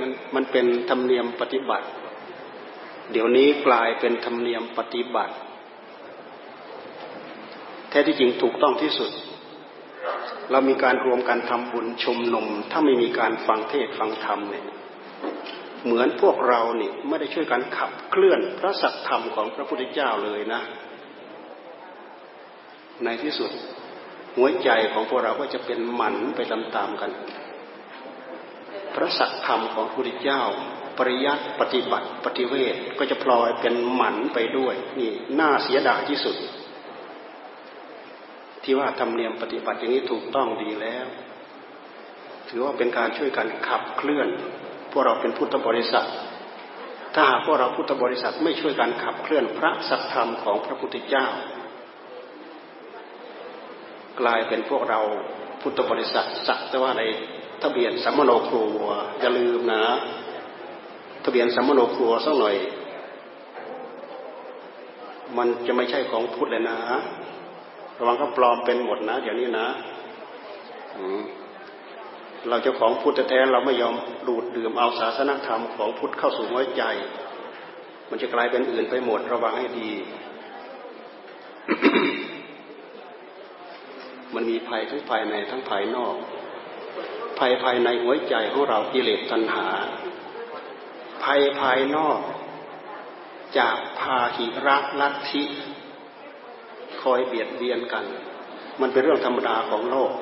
มันมันเป็นธรรมเนียมปฏิบัติ เดี๋ยวนี้กลายเป็นธรรมเนียมปฏิบัติ แท้ที่จริงถูกต้องที่สุด เรามีการรวมกันทำบุญชมนม ถ้าไม่มีการฟังเทศฟังธรรมเนี่ย เหมือนพวกเราเนี่ยไม่ได้ช่วยกันขับเคลื่อนพระสัจธรรมของพระพุทธเจ้าเลยนะ ในที่สุด หัวใจของพวกเราก็จะเป็นหมันไปตามๆกัน พระสัจธรรมของพระพุทธเจ้า ปริยัติปฏิบัติปฏิเวทก็จะพลอยเป็นหมันไปด้วย นี่น่าเสียดายที่สุด ที่ว่าธรรมเนียมปฏิบัติอย่างนี้ถูกต้องดีแล้ว ถือว่าเป็นการช่วยกันขับเคลื่อน พวกเราเป็นพุทธบริษัทถ้าหากพวกเราพุทธบริษัทไม่ช่วยกันขับเคลื่อนพระสัจธรรมของพระพุทธเจ้า กลายเป็นพวกเราพุทธบริษัทสักแต่ว่าในทะเบียนสัมมโนครัวอย่าลืมนะ ทะเบียนสัมมโนครัวสักหน่อย มันจะไม่ใช่ของพุทธเลยนะระวังก็ปลอมเป็นหมดนะ เดี๋ยวนี้นะเราเจ้าของพุทธแท้เราไม่ยอมดูดดื่มเอาศาสนธรรมของพุทธเข้าสู่หัวใจ มันจะกลายเป็นอื่นไปหมดระวังให้ดี มันมีภัยทั้งภายในทั้งภายนอก ภัยภายในหัวใจของเรากิเลสตัณหา ภัยภายนอก จากพาหิรักลัทธิคอยเบียดเบียนกัน มันเป็นเรื่องธรรมดาของโลก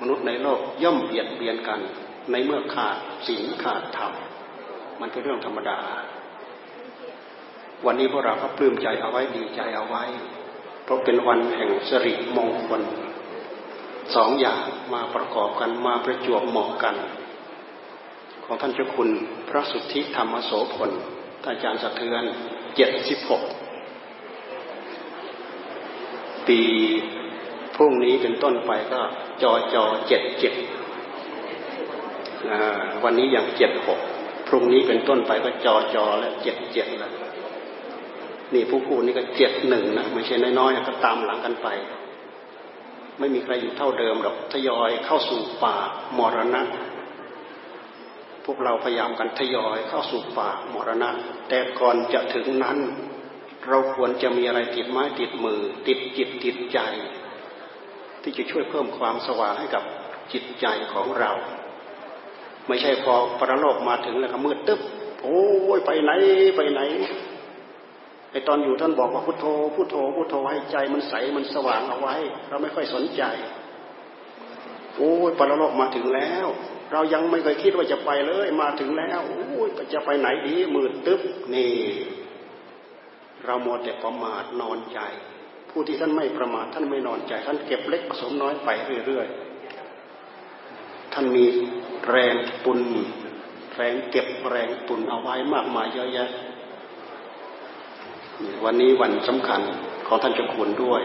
มนุษย์ในโลกย่อมเบียดเบียนกัน ในเมื่อขาดศีลขาดธรรม มันเป็นเรื่องธรรมดา วันนี้พวกเราก็ปลื้มใจเอาไว้ดีใจเอาไว้ เพราะเป็นวันแห่งสริมงคลสองอย่างมาประกอบกันมาประจวบเหมาะกัน ของท่านเจ้าคุณพระสุทธิธรรมโสพลอาจารย์สะเทือนเจ็ดสิบหกปีพรุ่งนี้เป็นต้นไปก็จอจอเจ็ดเจ็ดวันนี้อย่างเจ็ดหกพรุ่งนี้เป็นต้นไปก็จอจอและเจ็ดเจ็ดแล้ว นี่ผู้พูดนี่ก็เจ็ดหนึ่งนะไม่ใช่น้อยๆก็ตามหลังกันไป ไม่มีใครอยู่เท่าเดิมหรอกทยอยเข้าสู่ป่ามรณะ พวกเราพยายามกันทยอยเข้าสู่ป่ามรณะ แต่ก่อนจะถึงนั้น เราควรจะมีอะไรติดไม้ติดมือ ติดจิตติดใจ ที่จะช่วยเพิ่มความสว่างให้กับจิตใจของเรา ไม่ใช่พอปรโลกมาถึงแล้วก็มืดตึ๊บโอ้ยไปไหนไปไหน ไอตอนอยู่ท่านบอกว่าพุทโธพุทโธพุทโธให้ใจมันใสมันสว่างเอาไว้ เราไม่ค่อยสนใจโอ้ยปรโลกมาถึงแล้ว เรายังไม่เคยคิดว่าจะไปเลยมาถึงแล้วโอ้ยจะไปไหนดีมืดตึ๊บนี่ เราโมแต่ประมาทนอนใจ ผู้ที่ท่านไม่ประมาทท่านไม่นอนใจ ท่านเก็บเล็กผสมน้อยไปเรื่อยๆท่านมีแรงตุนแรงเก็บแรงตุนเอาไว้มากมายเยอะแยะ วันนี้วันสำคัญของท่านเจ้าคุณด้วย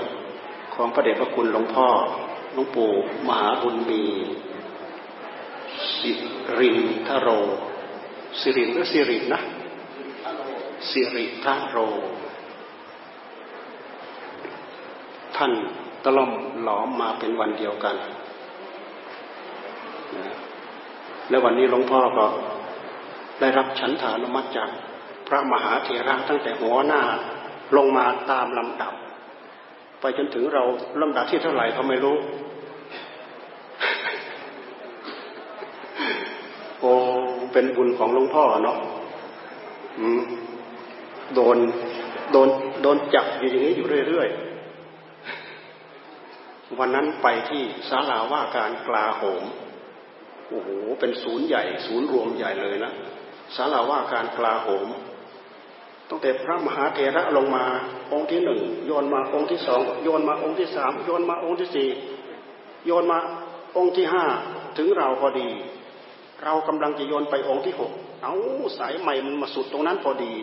ของพระเดชพระคุณหลวงพ่อหลวงปู่มหาบุญมีสิรินทโร สิรินหรือสิรินะสิริทโร ท่านตล่อมหลอมมาเป็นวันเดียวกัน และวันนี้หลวงพ่อก็ได้รับฉันทานุมัติจาก ระมหาเถระตั้งแต่หัวหน้าลงมาตามลำดับ ไปจนถึงเราลำดับที่เท่าไหร่เขาไม่รู้ โอ้เป็นบุญของหลวงพ่อเนาะโดนโดนโดนจับอยู่อย่างนี้อยู่เรื่อยๆ วันนั้นไปที่ศาลาว่าการกลาโหม โอ้โห เป็นศูนย์ใหญ่ ศูนย์รวมใหญ่เลยนะศาลาว่าการกลาโหม ตั้งแต่พระมหาเถระลงมาองค์ที่หนึ่งโยนมาองค์ที่สองโยนมาองค์ที่สามโยนมาองค์ที่สี่โยนมาองค์ที่ห้าถึงเราพอดี เรากำลังจะโยนไปองค์ที่หกเอาสายใหม่มันมาสุดตรงนั้นพอดี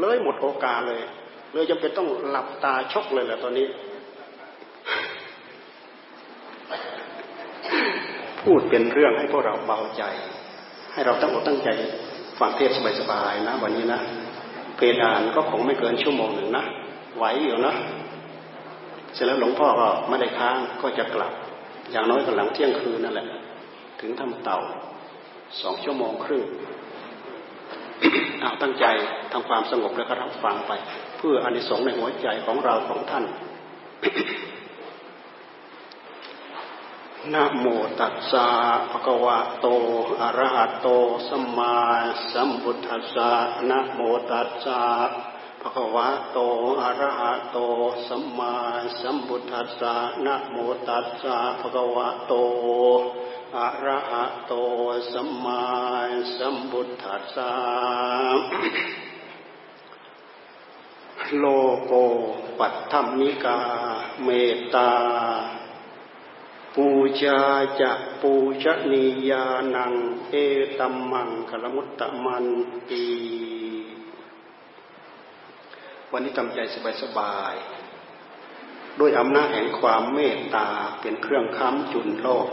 เลยหมดโอกาสเลย เลยจำเป็นต้องหลับตาชกเลยแหละตอนนี้ พูดเป็นเรื่องให้พวกเราเบาใจ ให้เราตั้งอกตั้งใจ ฟังเทศสบายๆนะ วันนี้นะ เพดานก็คงไม่เกินชั่วโมงหนึ่งนะ ไหวอยู่นะ เสร็จแล้วหลวงพ่อก็ไม่ได้ค้างก็จะกลับ อย่างน้อยก็หลังเที่ยงคืนนั่นแหละ ถึงทำเต่าสองชั่วโมงครึ่งเอาตั้งใจทำความสงบแล้วก็รับฟังไป เพื่ออนิสงส์ในหัวใจของเราของท่าน นะโมตัสสะภะคะวะโต อะระหะโต สัมมาสัมพุทธัสสะนะโมตัสสะภะคะวะโต อะระหะโต สัมมาสัมพุทธัสสะนะโมตัสสะภะคะวะโต อะระหะโต สัมมาสัมพุทธัสสะโลโกปัตถมิกา เมตตา ปูชาจะปูชนียานัง เอตัมมังคลมุตตะมันตีวันนี้ทำใจสบายๆด้วยอำนาจแห่งความเมตตาเป็นเครื่องค้ำจุนโลก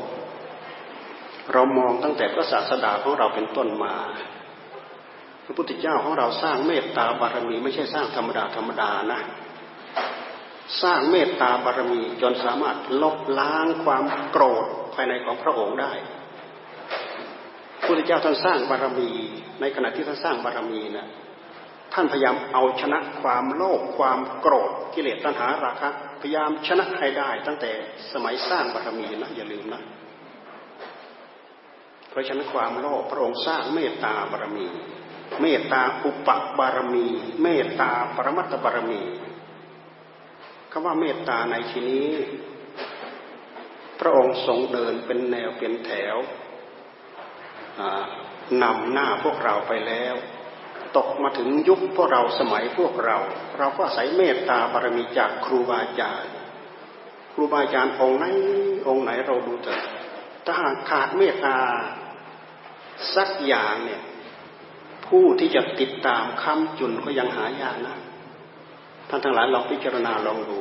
เรามองตั้งแต่พระศาสดาของเราเป็นต้นมา พระพุทธเจ้าของเราสร้างเมตตาบารมีไม่ใช่สร้างธรรมดาธรรมดานะ สร้างเมตตาบารมีจนสามารถลบล้างความโกรธภายในของพระองค์ได้พระพุทธเจ้าท่านสร้างบารมี ในขณะที่ท่านสร้างบารมีนะท่านพยายามเอาชนะความโลภความโกรธกิเลสตัณหาราคะพยายามชนะให้ได้ ตั้งแต่สมัยสร้างบารมีนะอย่าลืมนะเพราะฉะนั้นความโลภพระองค์สร้างเมตตาบารมี เมตตาอุปบารมี เมตตาปรมัตถบารมี คำว่าเมตตาในที่นี้ พระองค์ทรงเดินเป็นแนวเป็นแถวนำหน้าพวกเราไปแล้ว ตกมาถึงยุคพวกเราสมัยพวกเรา เราก็อาศัยเมตตาบารมีจากครูบาอาจารย์ครูบาอาจารย์องค์ไหนองค์ไหนเราดูเถอะถ้าหากขาดเมตตาสักอย่างเนี่ยผู้ที่จะติดตามคำจุนก็ยังหายากนะ ท่านทั้งหลายลองพิจารณาลองดู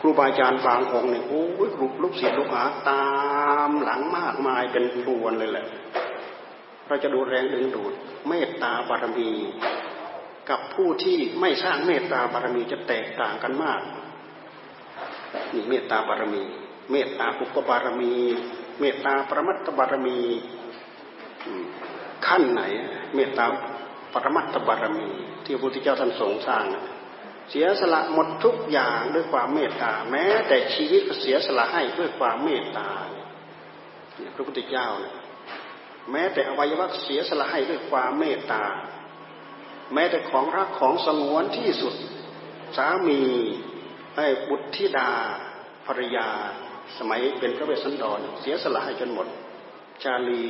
ครูบาอาจารย์บางองค์เนี่ยโอ้ยกรุบลูกศิษย์ลูกหาตามหลังมากมายเป็นพรวนเลยแหละ เราจะดูแรงดึงดูดเมตตาบารมี กับผู้ที่ไม่สร้างเมตตาบารมีจะแตกต่างกันมากนี่เมตตาบารมี เมตตาอุปบารมี เมตตาประมัตตบารมีขั้นไหน เมตตาปรมัตถบารมี ที่พระพุทธเจ้าท่านทรงสร้าง เสียสละหมดทุกอย่างด้วยความเมตตา แม้ แต่ชีวิตก็เสียสละให้ด้วยความเมตตาเนี่ยพระพุทธเจ้าเนี่ยแม้แต่อวัยวะเสียสละให้ด้วยความเมตตา แม้แต่ของรักของสงวนที่สุด สามีให้บุตรธิดาภรรยา สมัยเป็นพระเวสสันดร เสียสละให้จนหมด ชาลี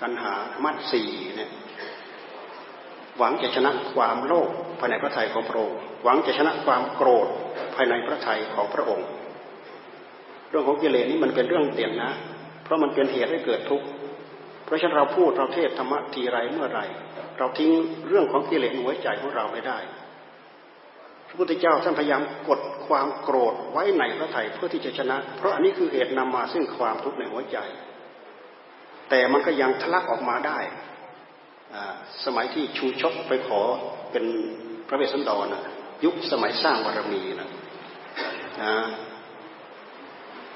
กันหามัดสีเนี่ย หวังจะชนะความโลภภายในพระทัยของพระองค์ หวังจะชนะความโกรธภายในพระทัยของพระองค์ เรื่องของกิเลสนี้มันเป็นเรื่องเด่นนะ เพราะมันเป็นเหตุให้เกิดทุกข์ เพราะฉะนั้นเราพูดเราเทศธรรมะทีไรเมื่อไรเราทิ้งเรื่องของกิเลสหัวใจของเราไม่ได้ พระพุทธเจ้าท่านพยายามกดความโกรธไว้ในพระทัยเพื่อที่จะชนะ เพราะอันนี้คือเหตุนำมาซึ่งความทุกข์ในหัวใจ แต่มันก็ยังทะลักออกมาได้ สมัยที่ชูชกไปขอเป็นพระเวสสันดรนะยุคสมัยสร้างบารมีนะนะ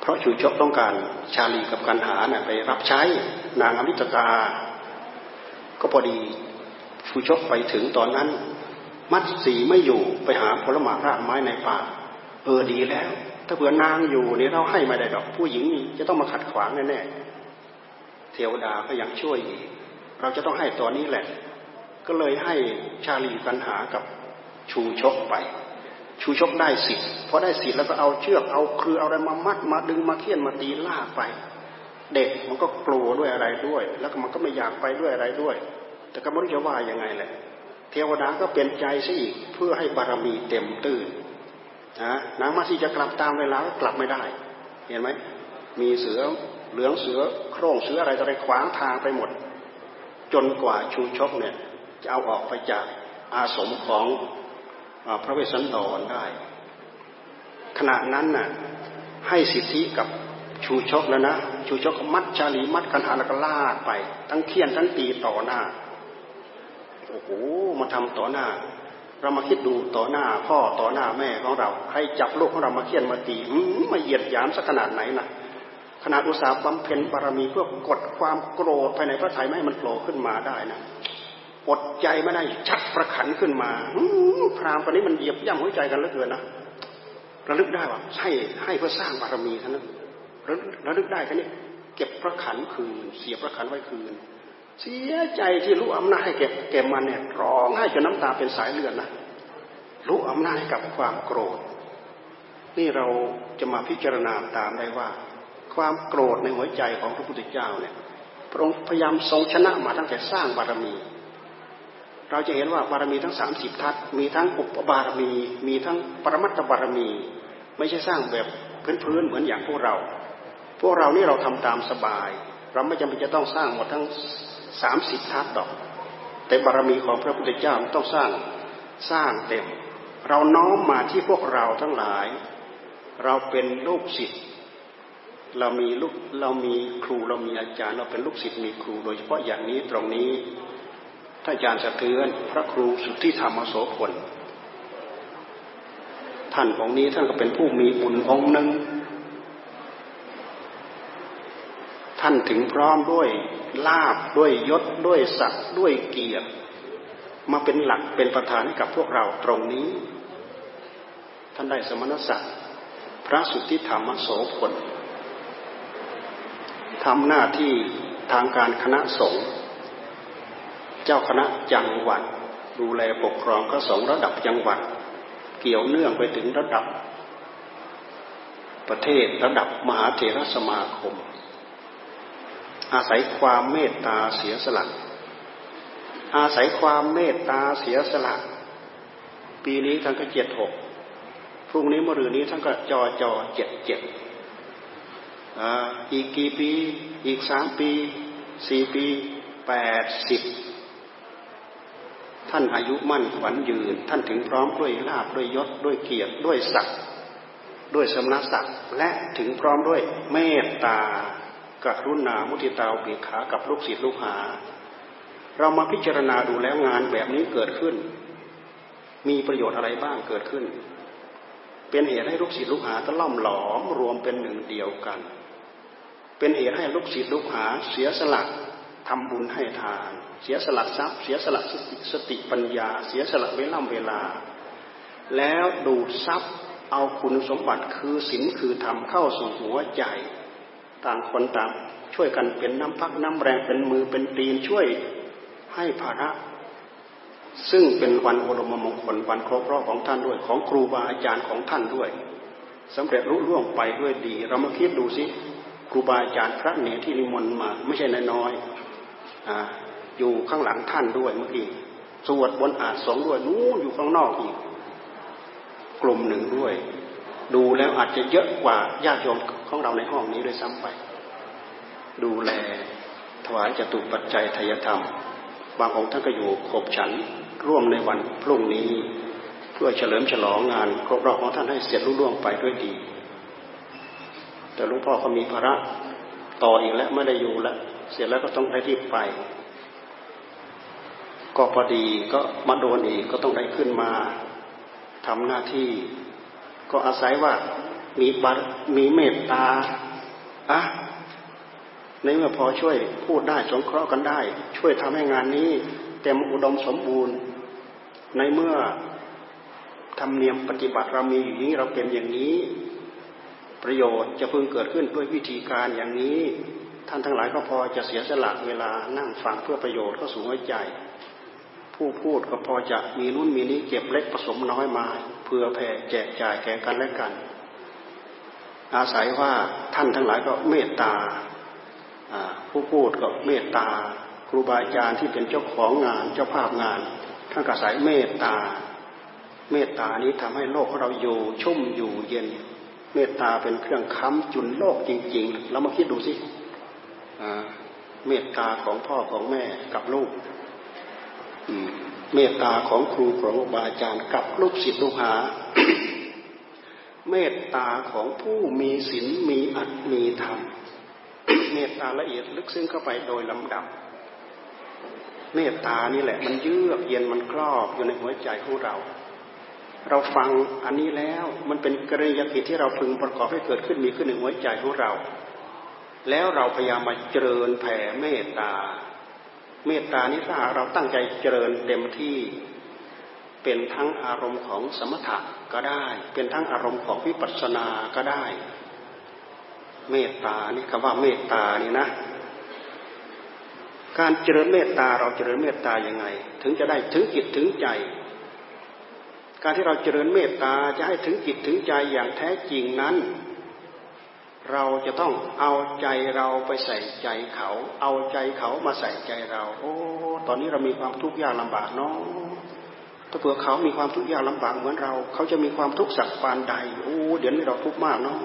เพราะชูชกต้องการชาลีกับกันหานะไปรับใช้นางอมิตตา ก็พอดีชูชกไปถึงตอนนั้น มัดสีไม่อยู่ไปหาผลไม้รากไม้ในป่าเออดีแล้ว ถ้าเผื่อนางอยู่เนี่ยเราให้ไม่ได้ดอก ผู้หญิงจะต้องมาขัดขวางแน่ๆเทวดาก็ยังช่วยอีก เราจะต้องให้ตัวนี้แหละ ก็เลยให้ชาลีกันหากับชูชกไป ชูชกได้สิทธิ์พอได้สิทธิ์แล้วก็เอาเชือกเอาเครือเอาอะไรมามัดมาดึงมาเคี่ยนมาตีล่าไป เด็กมันก็กลัวด้วยอะไรด้วย แล้วมันก็ไม่อยากไปด้วยอะไรด้วย แต่ก็ไม่รู้จะว่ายังไงแหละ เทวดาก็เปลี่ยนใจซะอีกเพื่อให้บารมีเต็มตื้นนะนางมาสีจะกลับตามเวลาก็กลับไม่ได้ เห็นไหมมีเสือเหลืองเสือโคร่งเสืออะไรอะไรขวางทางไปหมด จนกว่าชูชกเนี่ยจะเอาออกไปจากอาสมของพระเวสสันดรได้ ขณะนั้นน่ะให้สิทธิกับชูชกแล้วนะ ชูชกมัดชาลีมัดกันหาแล้วก็ลากไป ทั้งเคี่ยนทั้งตีต่อหน้าโอ้โหมาทำต่อหน้า เรามาคิดดูต่อหน้า พ่อต่อหน้าแม่ของเรา ใครจับลูกของเรามาเคี่ยนมาตีมาเหยียดหยามสักขนาดไหนนะ ขนาดอุตสาห์บำเพ็ญบารมีเพื่อกดความโกรธภายในพระทัยไม่ให้มันโผล่ขึ้นมาได้นะอดใจไม่ได้ชักประขันขึ้นมาพรามคนนี้มันเหยียบย่ำหัวใจกันเหลือเกินนะระลึกได้ว่าใช่ให้เพื่อสร้างบารมีเท่านั้นระลึกได้แค่นี้เก็บพระขันคืน เสียพระขันไว้คืน เสียใจที่รู้อำนาจให้เก็บเก็บมันเนี่ยร้องให้จนน้ำตาเป็นสายเลือดนะรู้อำนาจให้กับความโกรธ นี่เราจะมาพิจารณาตามได้ว่า ความโกรธในหัวใจของพระพุทธเจ้าเนี่ยพระองค์พยายามทรงชนะมาตั้งแต่สร้างบารมี เราจะเห็นว่าบารมีทั้งสามสิบทัศมีทั้งอุปบารมี มีทั้งปรมัตถบารมี ไม่ใช่สร้างแบบพื้นๆเหมือนอย่างพวกเรา พวกเรานี่เราทำตามสบาย เราไม่จำเป็นจะต้องสร้างหมดทั้งสามสิบทัศดอก แต่บารมีของพระพุทธเจ้าต้องสร้างสร้างเต็ม เราน้อมมาที่พวกเราทั้งหลาย เราเป็นลูกศิษย์ เรามีลูกเรามีครูเรามีอาจารย์ เราเป็นลูกศิษย์มีครู โดยเฉพาะอย่างนี้ตรงนี้ท่านอาจารย์สะเทือนพระครูสุทธิธรรมโสพลท่านองค์นี้ท่านก็เป็นผู้มีบุญองค์หนึ่งท่านถึงพร้อมด้วยลาบด้วยยศด้วยศักดิ์ด้วยเกียรติ มาเป็นหลักเป็นประธานให้กับพวกเราตรงนี้ ท่านได้สมณศักดิ์พระสุทธิธรรมโสพล ทำหน้าที่ทางการคณะสงฆ์เจ้าคณะจังหวัด ดูแลปกครองพระสงฆ์ระดับจังหวัด เกี่ยวเนื่องไปถึงระดับ ประเทศระดับมหาเถรสมาคม อาศัยความเมตตาเสียสละ อาศัยความเมตตาเสียสละ ปีนี้ท่านก็เจ็ดหกพรุ่งนี้มะรืนนี้ท่านก็จอจอเจ็ดเจ็ด อีกกี่ปี อีกสามปีสี่ปีแปดสิบท่านอายุมั่นขวัญยืน ท่านถึงพร้อมด้วยลาบด้วยยศด้วยเกียรติด้วยศักดิ์ด้วยสมณศักดิ์และถึงพร้อมด้วยเมตตากรุณามุทิตาเบียขากับลูกศิษย์ลูกหา เรามาพิจารณาดูแล้วงานแบบนี้เกิดขึ้น มีประโยชน์อะไรบ้างเกิดขึ้น เป็นเหตุให้ลูกศิษย์ลูกหาตะล่อมหลอมรวมเป็นหนึ่งเดียวกัน เป็นเหตุให้ลูกศิษย์ลูกหา เสียสละทำบุญให้ทาน เสียสละทรัพย์ เสียสละสติสติปัญญา เสียสละเวลาเวลา แล้วดูดทรัพย์เอาคุณสมบัติคือศีลคือธรรมเข้าสู่หัวใจต่างคนต่างช่วยกันเป็นน้ำพักน้ำแรงเป็นมือเป็นตีนช่วยให้ภาระ ซึ่งเป็นวันอรมมงคลวันครบรอบของท่านด้วย ของครูบาอาจารย์ของท่านด้วยสำเร็จรุ่ร่วงไปด้วยดี เรามาคิดดูสิ ครูบาอาจารย์พระเนที่นิมนต์มา ไม่ใช่น้อยๆออยู่ข้างหลังท่านด้วยเมื่อกี้สวดบนอาสงด้วยนู้นอยู่ข้างนอกอีก กลุ่มหนึ่งด้วย ดูแล้วอาจจะเยอะกว่าญาติโยมของเราในห้องนี้ด้วยซ้ำไป ดูแลถวายจตุปัจจัยทยธรรม บางองค์ท่านก็อยู่ขบฉันร่วมในวันพรุ่งนี้ เพื่อเฉลิมฉลองงานครบรอบของท่านให้เสร็จรุ่ร่วงไปด้วยดี แต่หลวงพ่อก็มีภาระต่ออีกแล้วไม่ได้อยู่แล้ว เสร็จแล้วก็ต้องได้รีบไป ก็พอดีก็มาโดนอีกก็ต้องได้ขึ้นมาทำหน้าที่ ก็อาศัยว่ามีบารมีเมตตาอะในเมื่อพอช่วยพูดได้สงเคราะห์กันได้ ช่วยทำให้งานนี้เต็มอุดมสมบูรณ์ ในเมื่อทำเนียมปฏิบัติเรามีอย่างนี้เราเป็นอย่างนี้ ประโยชน์จะพึงเกิดขึ้นด้วยวิธีการอย่างนี้ ท่านทั้งหลายก็พอจะเสียสละเวลานั่งฟังเพื่อประโยชน์ก็สูงไว้ใจ ผู้พูดก็พอจะมีนู่นมีนี้เก็บเล็กผสมน้อยมาเพื่อแผ่แจกจ่ายแก่กันและกัน อาศัยว่าท่านทั้งหลายก็เมตตาผู้พูดก็เมตตา ครูบาอาจารย์ที่เป็นเจ้าของงานเจ้าภาพงานท่านก็อาศัยเมตตา เมตตานี้ทำให้โลกของเราอยู่ชุ่มอยู่เย็น เมตตาเป็นเครื่องค้ำจุนโลกจริงๆเรามาคิดดูสิเมตตาของพ่อของแม่กับลูกเมตตาของครูของบาอาจารย์กับลูกศิษย์ลูกหา เมตตาของผู้มีศีลมีอัตมีธรรม เมตตาละเอียดลึกซึ้งเข้าไปโดยลำดับ เมตตานี่แหละ มันเยือกเย็นมันครอบอยู่ในหัวใจของเรา เราฟังอันนี้แล้วมันเป็นกริยากิจที่เราพึงประกอบให้เกิดขึ้นมีขึ้นในหัวใจของเรา แล้วเราพยายามมาเจริญแผ่เมตตา เมตตานี้ถ้าเราตั้งใจเจริญเต็มที่ เป็นทั้งอารมณ์ของสมถะก็ได้ เป็นทั้งอารมณ์ของวิปัสสนาก็ได้ เมตตานี่คำว่าเมตตานี่นะ การเจริญเมตตาเราเจริญเมตตาอย่างไง ถึงจะได้ถึงจิตถึงใจ การที่เราเจริญเมตตาจะให้ถึงจิตถึงใจอย่างแท้จริงนั้น เราจะต้องเอาใจเราไปใส่ใจเขา เอาใจเขามาใส่ใจเรา โอ้ ตอนนี้เรามีความทุกข์ยากลำบากเนาะถ้าเผื่อเขามีความทุกข์ยากลำบากเหมือนเรา เขาจะมีความทุกข์สักปานใด โอ้ เดี๋ยวนี้เราทุกข์มากเนาะ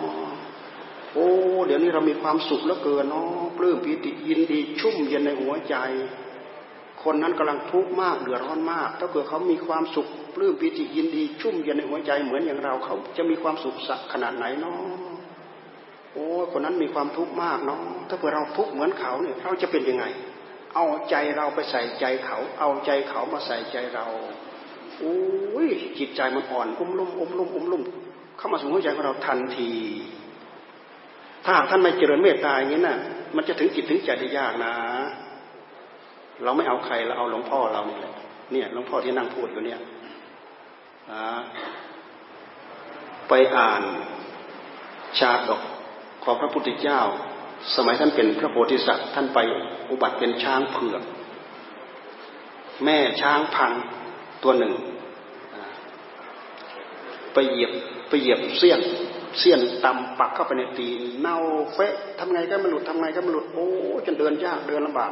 โอ้ เดี๋ยวนี้เรามีความสุขเหลือเกินเนาะปลื้มปิติยินดีชุ่มเย็นในหัวใจ คนนั้นกำลังทุกข์มากเดือดร้อนมาก ถ้าเกิดเขามีความสุขปลื้มปิติยินดี ชุ่มเย็นในหัวใจเหมือนอย่างเราเขา จะมีความสุขสักขนาดไหนเนาะโอ้คนนั้นมีความทุกข์มากเนาะถ้าเผื่อเราทุกข์เหมือนเขาเนี่ยเราจะเป็นยังไง เอาใจเราไปใส่ใจเขา เอาใจเขามาใส่ใจเราโอ้ยจิตใจมันอ่อนอุ้มลุ่มอุ้มลุ่มอุ้มลุ่มเข้ามาสู่หัวใจของเราทันที ถ้าท่านไม่เจริญเมตตาอย่างนี้น่ะมันจะถึงจิตถึงใจได้ยากนะ เราไม่เอาใครเราเอาหลวงพ่อเรานี่แหละเนี่ยหลวงพ่อที่นั่งพูดอยู่เนี่ยไปอ่านชาดกของพระพุทธเจ้า สมัยท่านเป็นพระโพธิสัตว์ ท่านไปอุบัติเป็นช้างเผือกแม่ช้างพังตัวหนึ่ง ไปเหยียบไปเหยียบเสี้ยนเสี้ยนตำปักเข้าไปในตีนเน่าเฟะทำไงก็ไม่หลุดทำไงก็ไม่หลุดโอ้จนเดินยากเดินลำบาก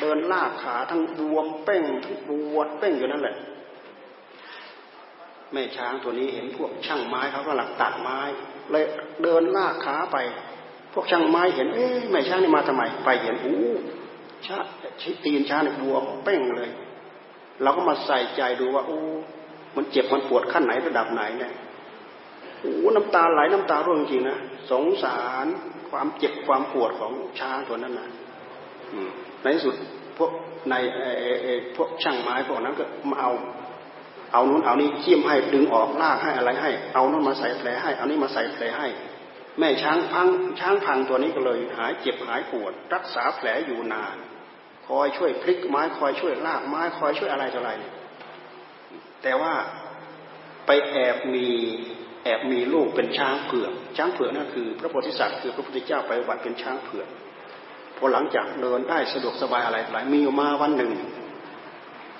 เดินลากขาทั้งบวมเป้งทั้งปวดเป้งอยู่นั่นแหละ แม่ช้างตัวนี้เห็นพวกช่างไม้เขาก็หลักตัดไม้ เลยเดินลากขาไป พวกช่างไม้เห็น เอ๊ะแม่ช้างนี่มาทำไม ไปเห็นอู้ชาชตีนช้างเนี่ยบวมเป้งเลย เราก็มาใส่ใจดูว่าโอ้มันเจ็บมันปวดขั้นไหนระดับไหนเนี่ยโอ้น้ำตาไหลน้ำตาร่วงจริงนะสงสารความเจ็บความปวดของช้างตัวนั้นนะ ในที่สุดพวกในพวกช่างไม้พวกนั้นก็มาเอาเอานู้นเอานี้เขี่ยมให้ดึงออกลากให้อะไรให้ เอานู้นมาใส่แผลให้เอานี้มาใส่แผลให้ แม่ช้างพังช้างพังตัวนี้ก็เลยหายเจ็บหายปวด รักษาแผลอยู่นาน คอยช่วยพลิกไม้คอยช่วยลากไม้คอยช่วยอะไรต่ออะไร แต่ว่าไปแอบมีแอบมีลูกเป็นช้างเผือกช้างเผือกนั่นคือ พระโพธิสัตว์คือพระพุทธเจ้าไปวัดเป็นช้างเผือก พอหลังจากเดินได้สะดวกสบายอะไรหลายมีอยู่มาวันหนึ่ง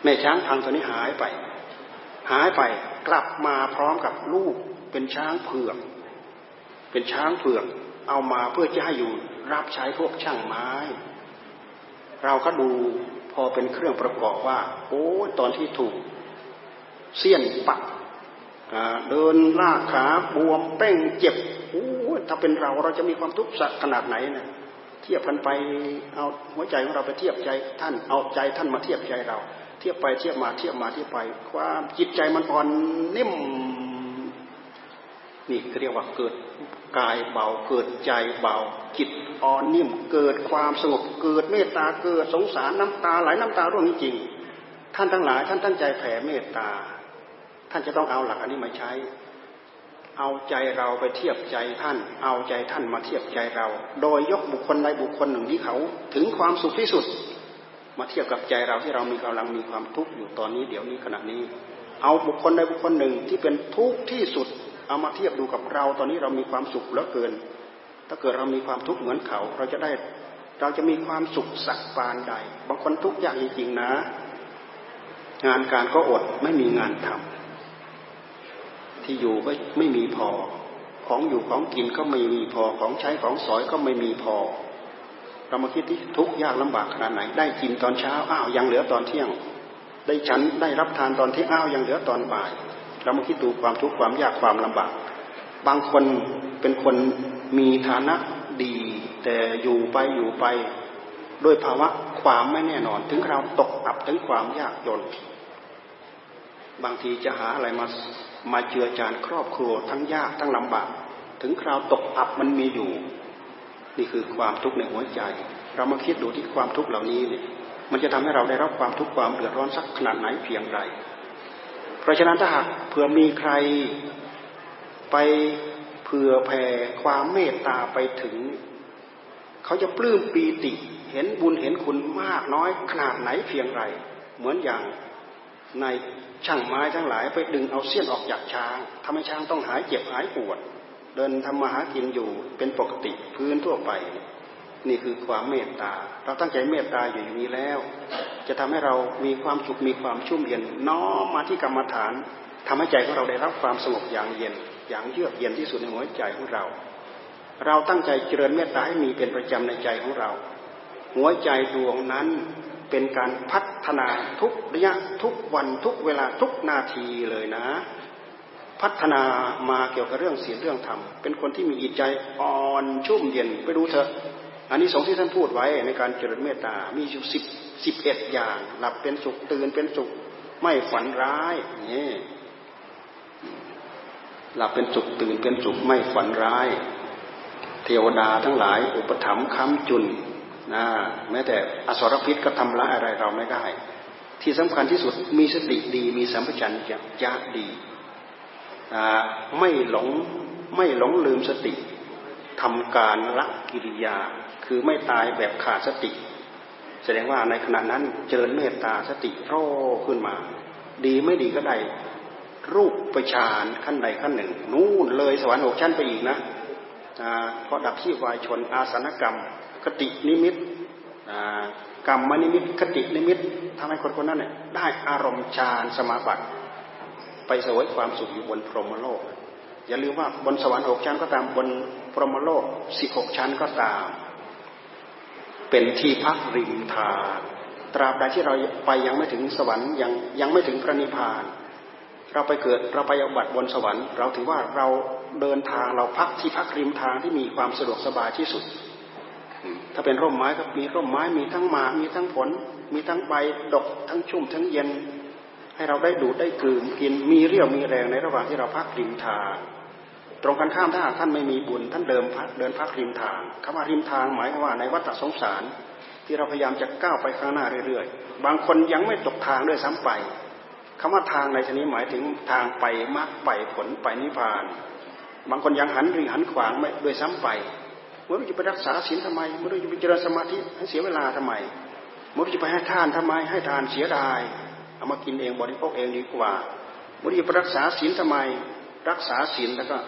แม่ช้างพังตัวนี้หายไป หายไปกลับมาพร้อมกับลูกเป็นช้างเผือก เป็นช้างเผือก เอามาเพื่อจะให้อยู่รับใช้พวกช่างไม้ เราก็ดูพอเป็นเครื่องประกอบว่า โอ้ตอนที่ถูกเสี้ยนปักเดินลากขาบวมเป้งเจ็บโอ้ถ้าเป็นเราเราจะมีความทุกข์สักขนาดไหนเนะ เทียบกันไปเอาหัวใจของเราไปเทียบใจท่านเอาใจท่านมาเทียบใจเรา เทียบไปเทียบมาเทียบมาเทียบไป ความจิตใจมันอ่อนนิ่มนี่เรียกว่าเกิดกายเบาเกิดใจเบาจิตอ่อนนิ่มเกิดความสงบเกิดเมตตาเกิดสงสารน้ำตาไหลน้ำตาร่วงจริงท่านทั้งหลายท่านตั้งใจแผ่เมตตา ท่านจะต้องเอาหลักอันนี้มาใช้ เอาใจเราไปเทียบใจท่าน เอาใจท่านมาเทียบใจเรา โดยยกบุคคลใดบุคคลหนึ่งที่เขาถึงความสุขที่สุด มาเทียบกับใจเราที่เรามีกำลังมีความทุกข์อยู่ตอนนี้เดี๋ยวนี้ขณะนี้ เอาบุคคลใดบุคคลหนึ่งที่เป็นทุกข์ที่สุด เอามาเทียบดูกับเราตอนนี้เรามีความสุขเหลือเกิน ถ้าเกิดเรามีความทุกข์เหมือนเขา เราจะได้เราจะมีความสุขสักปานใด บางคนทุกข์ยากจริงๆนะ งานการก็อดไม่มีงานทำ ที่อยู่ก็ไม่มีพอ ของอยู่ของกินก็ไม่มีพอ ของใช้ของสอยก็ไม่มีพอ เรามาคิดที่ทุกข์ยากลำบากขนาดไหน ได้กินตอนเช้าอ้าวยังเหลือตอนเที่ยง ได้ฉันได้รับทานตอนที่อ้าวยังเหลือตอนบ่าย เรามาคิดดูความทุกข์ความยากความลำบาก บางคนเป็นคนมีฐานะดี แต่อยู่ไปอยู่ไปด้วยภาวะความไม่แน่นอน ถึงเราตกอับถึงความยากจน บางทีจะหาอะไรมา มาเจือจานครอบครัวทั้งยากทั้งลำบาก ถึงคราวตกอับมันมีอยู่ นี่คือความทุกข์ในหัวใจ เรามาคิดดูที่ความทุกข์เหล่านี้เนี่ยมันจะทำให้เราได้รับความทุกข์ความเดือดร้อนสักขนาดไหนเพียงไรเพราะฉะนั้นถ้าหากเผื่อมีใครไปเผื่อแผ่ความเมตตาไปถึง เขาจะปลื้มปีติ เห็นบุญเห็นคุณมากน้อยขนาดไหนเพียงไร เหมือนอย่างใน ช่างไม้ทั้งหลายไปดึงเอาเสี้ยนออกจากช้างทำให้ช้างต้องหายเจ็บหายปวด เดินทำมาหากินอยู่เป็นปกติพื้นทั่วไป นี่คือความเมตตา เราตั้งใจเมตตาอยู่อย่างนี้แล้ว จะทำให้เรามีความสุขมีความชุ่มเย็นน้อมมาที่กรรมฐานทำให้ใจของเราได้รับความสงบอย่างเย็น อย่างเยือกเย็นที่สุดในหัวใจของเรา เราตั้งใจเจริญเมตตาให้มีเป็นประจำในใจของเรา หัวใจดวงนั้น เป็นการพัฒนาทุกระยะทุกวันทุกเวลาทุกนาทีเลยนะ พัฒนามาเกี่ยวกับเรื่องศีลเรื่องธรรม เป็นคนที่มีจิตใจอ่อนชุ่มเย็นไปดูเถอะ อันนี้สองที่ท่านพูดไว้ในการเจริญเมตตา มีอยู่สิบสิบเอ็ดอย่าง หลับเป็นสุขตื่นเป็นสุขไม่ฝันร้ายนี่หลับเป็นสุขตื่นเป็นสุขไม่ฝันร้าย เทวดาทั้งหลาย อุปถัมภ์ค้ำจุน นะแม้แต่อสรพิษก็ทำร้ายอะไรเราไม่ได้ ที่สำคัญที่สุดมีสติดี มีสัมปชัญญะดีไม่หลงไม่หลงลืมสติทำการละกิริยา คือไม่ตายแบบขาดสติ แสดงว่าในขณะนั้นเจริญเมตตาสติโรขึ้นมา ดีไม่ดีก็ได้รูปประชานขั้นใดขั้นหนึ่ง นู่นเลยสวรรค์หกชั้นไปอีกนะเพราะดับที่วายชนม์ อาสันนกรรม คตินิมิตกรรมนิมิตคตินิมิตทำให้คนคนนั้นเนี่ยได้อารมณ์ฌานสมาบัติ ไปเสวยความสุขอยู่บนพรหมโลก อย่าลืมว่าบนสวรรค์หกชั้นก็ตามบนพรหมโลกสิบหกชั้นก็ตาม เป็นที่พักริมทางตราบใดที่เราไปยังไม่ถึงสวรรค์ยังยังไม่ถึงพระนิพพาน เราไปเกิดเราไปอุบัติบนสวรรค์ เราถือว่าเราเดินทางเราพักที่พักริมทางที่มีความสะดวกสบายที่สุด ถ้าเป็นร่มไม้ก็มีร่มไม้มีทั้งหมากมีทั้งผล มีทั้งใบดกทั้งชุ่มทั้งเย็น ให้เราได้ดูดได้กลืนกินมีเรี่ยวมีแรงในระหว่างที่เราพักริมทางตรงกันข้ามถ้าท่านไม่มีบุญท่านเดิมพักเดินพักริมทางคำว่าริมทางหมายความว่าในวัฏสงสาร ที่เราพยายามจะก้าวไปข้างหน้าเรื่อยๆ บางคนยังไม่ตกทางด้วยซ้ำไปคำว่าทางในชนิดหมายถึงทางไปมรรคไปผลไปนิพพาน บางคนยังหันหรีหันขวางไม่ด้วยซ้ำไป มื่อจะไปรักษาศีลทำไมมื่อจะไปเจริญสมาธิให้เสียเวลาทำไมมื่อจะไปให้ทานทำไม ให้ทานเสียดายเอามากินเองบริโภคเองดีกว่ามื่อจะไปรักษาศีลทำไม รักษาศีลแล้วก็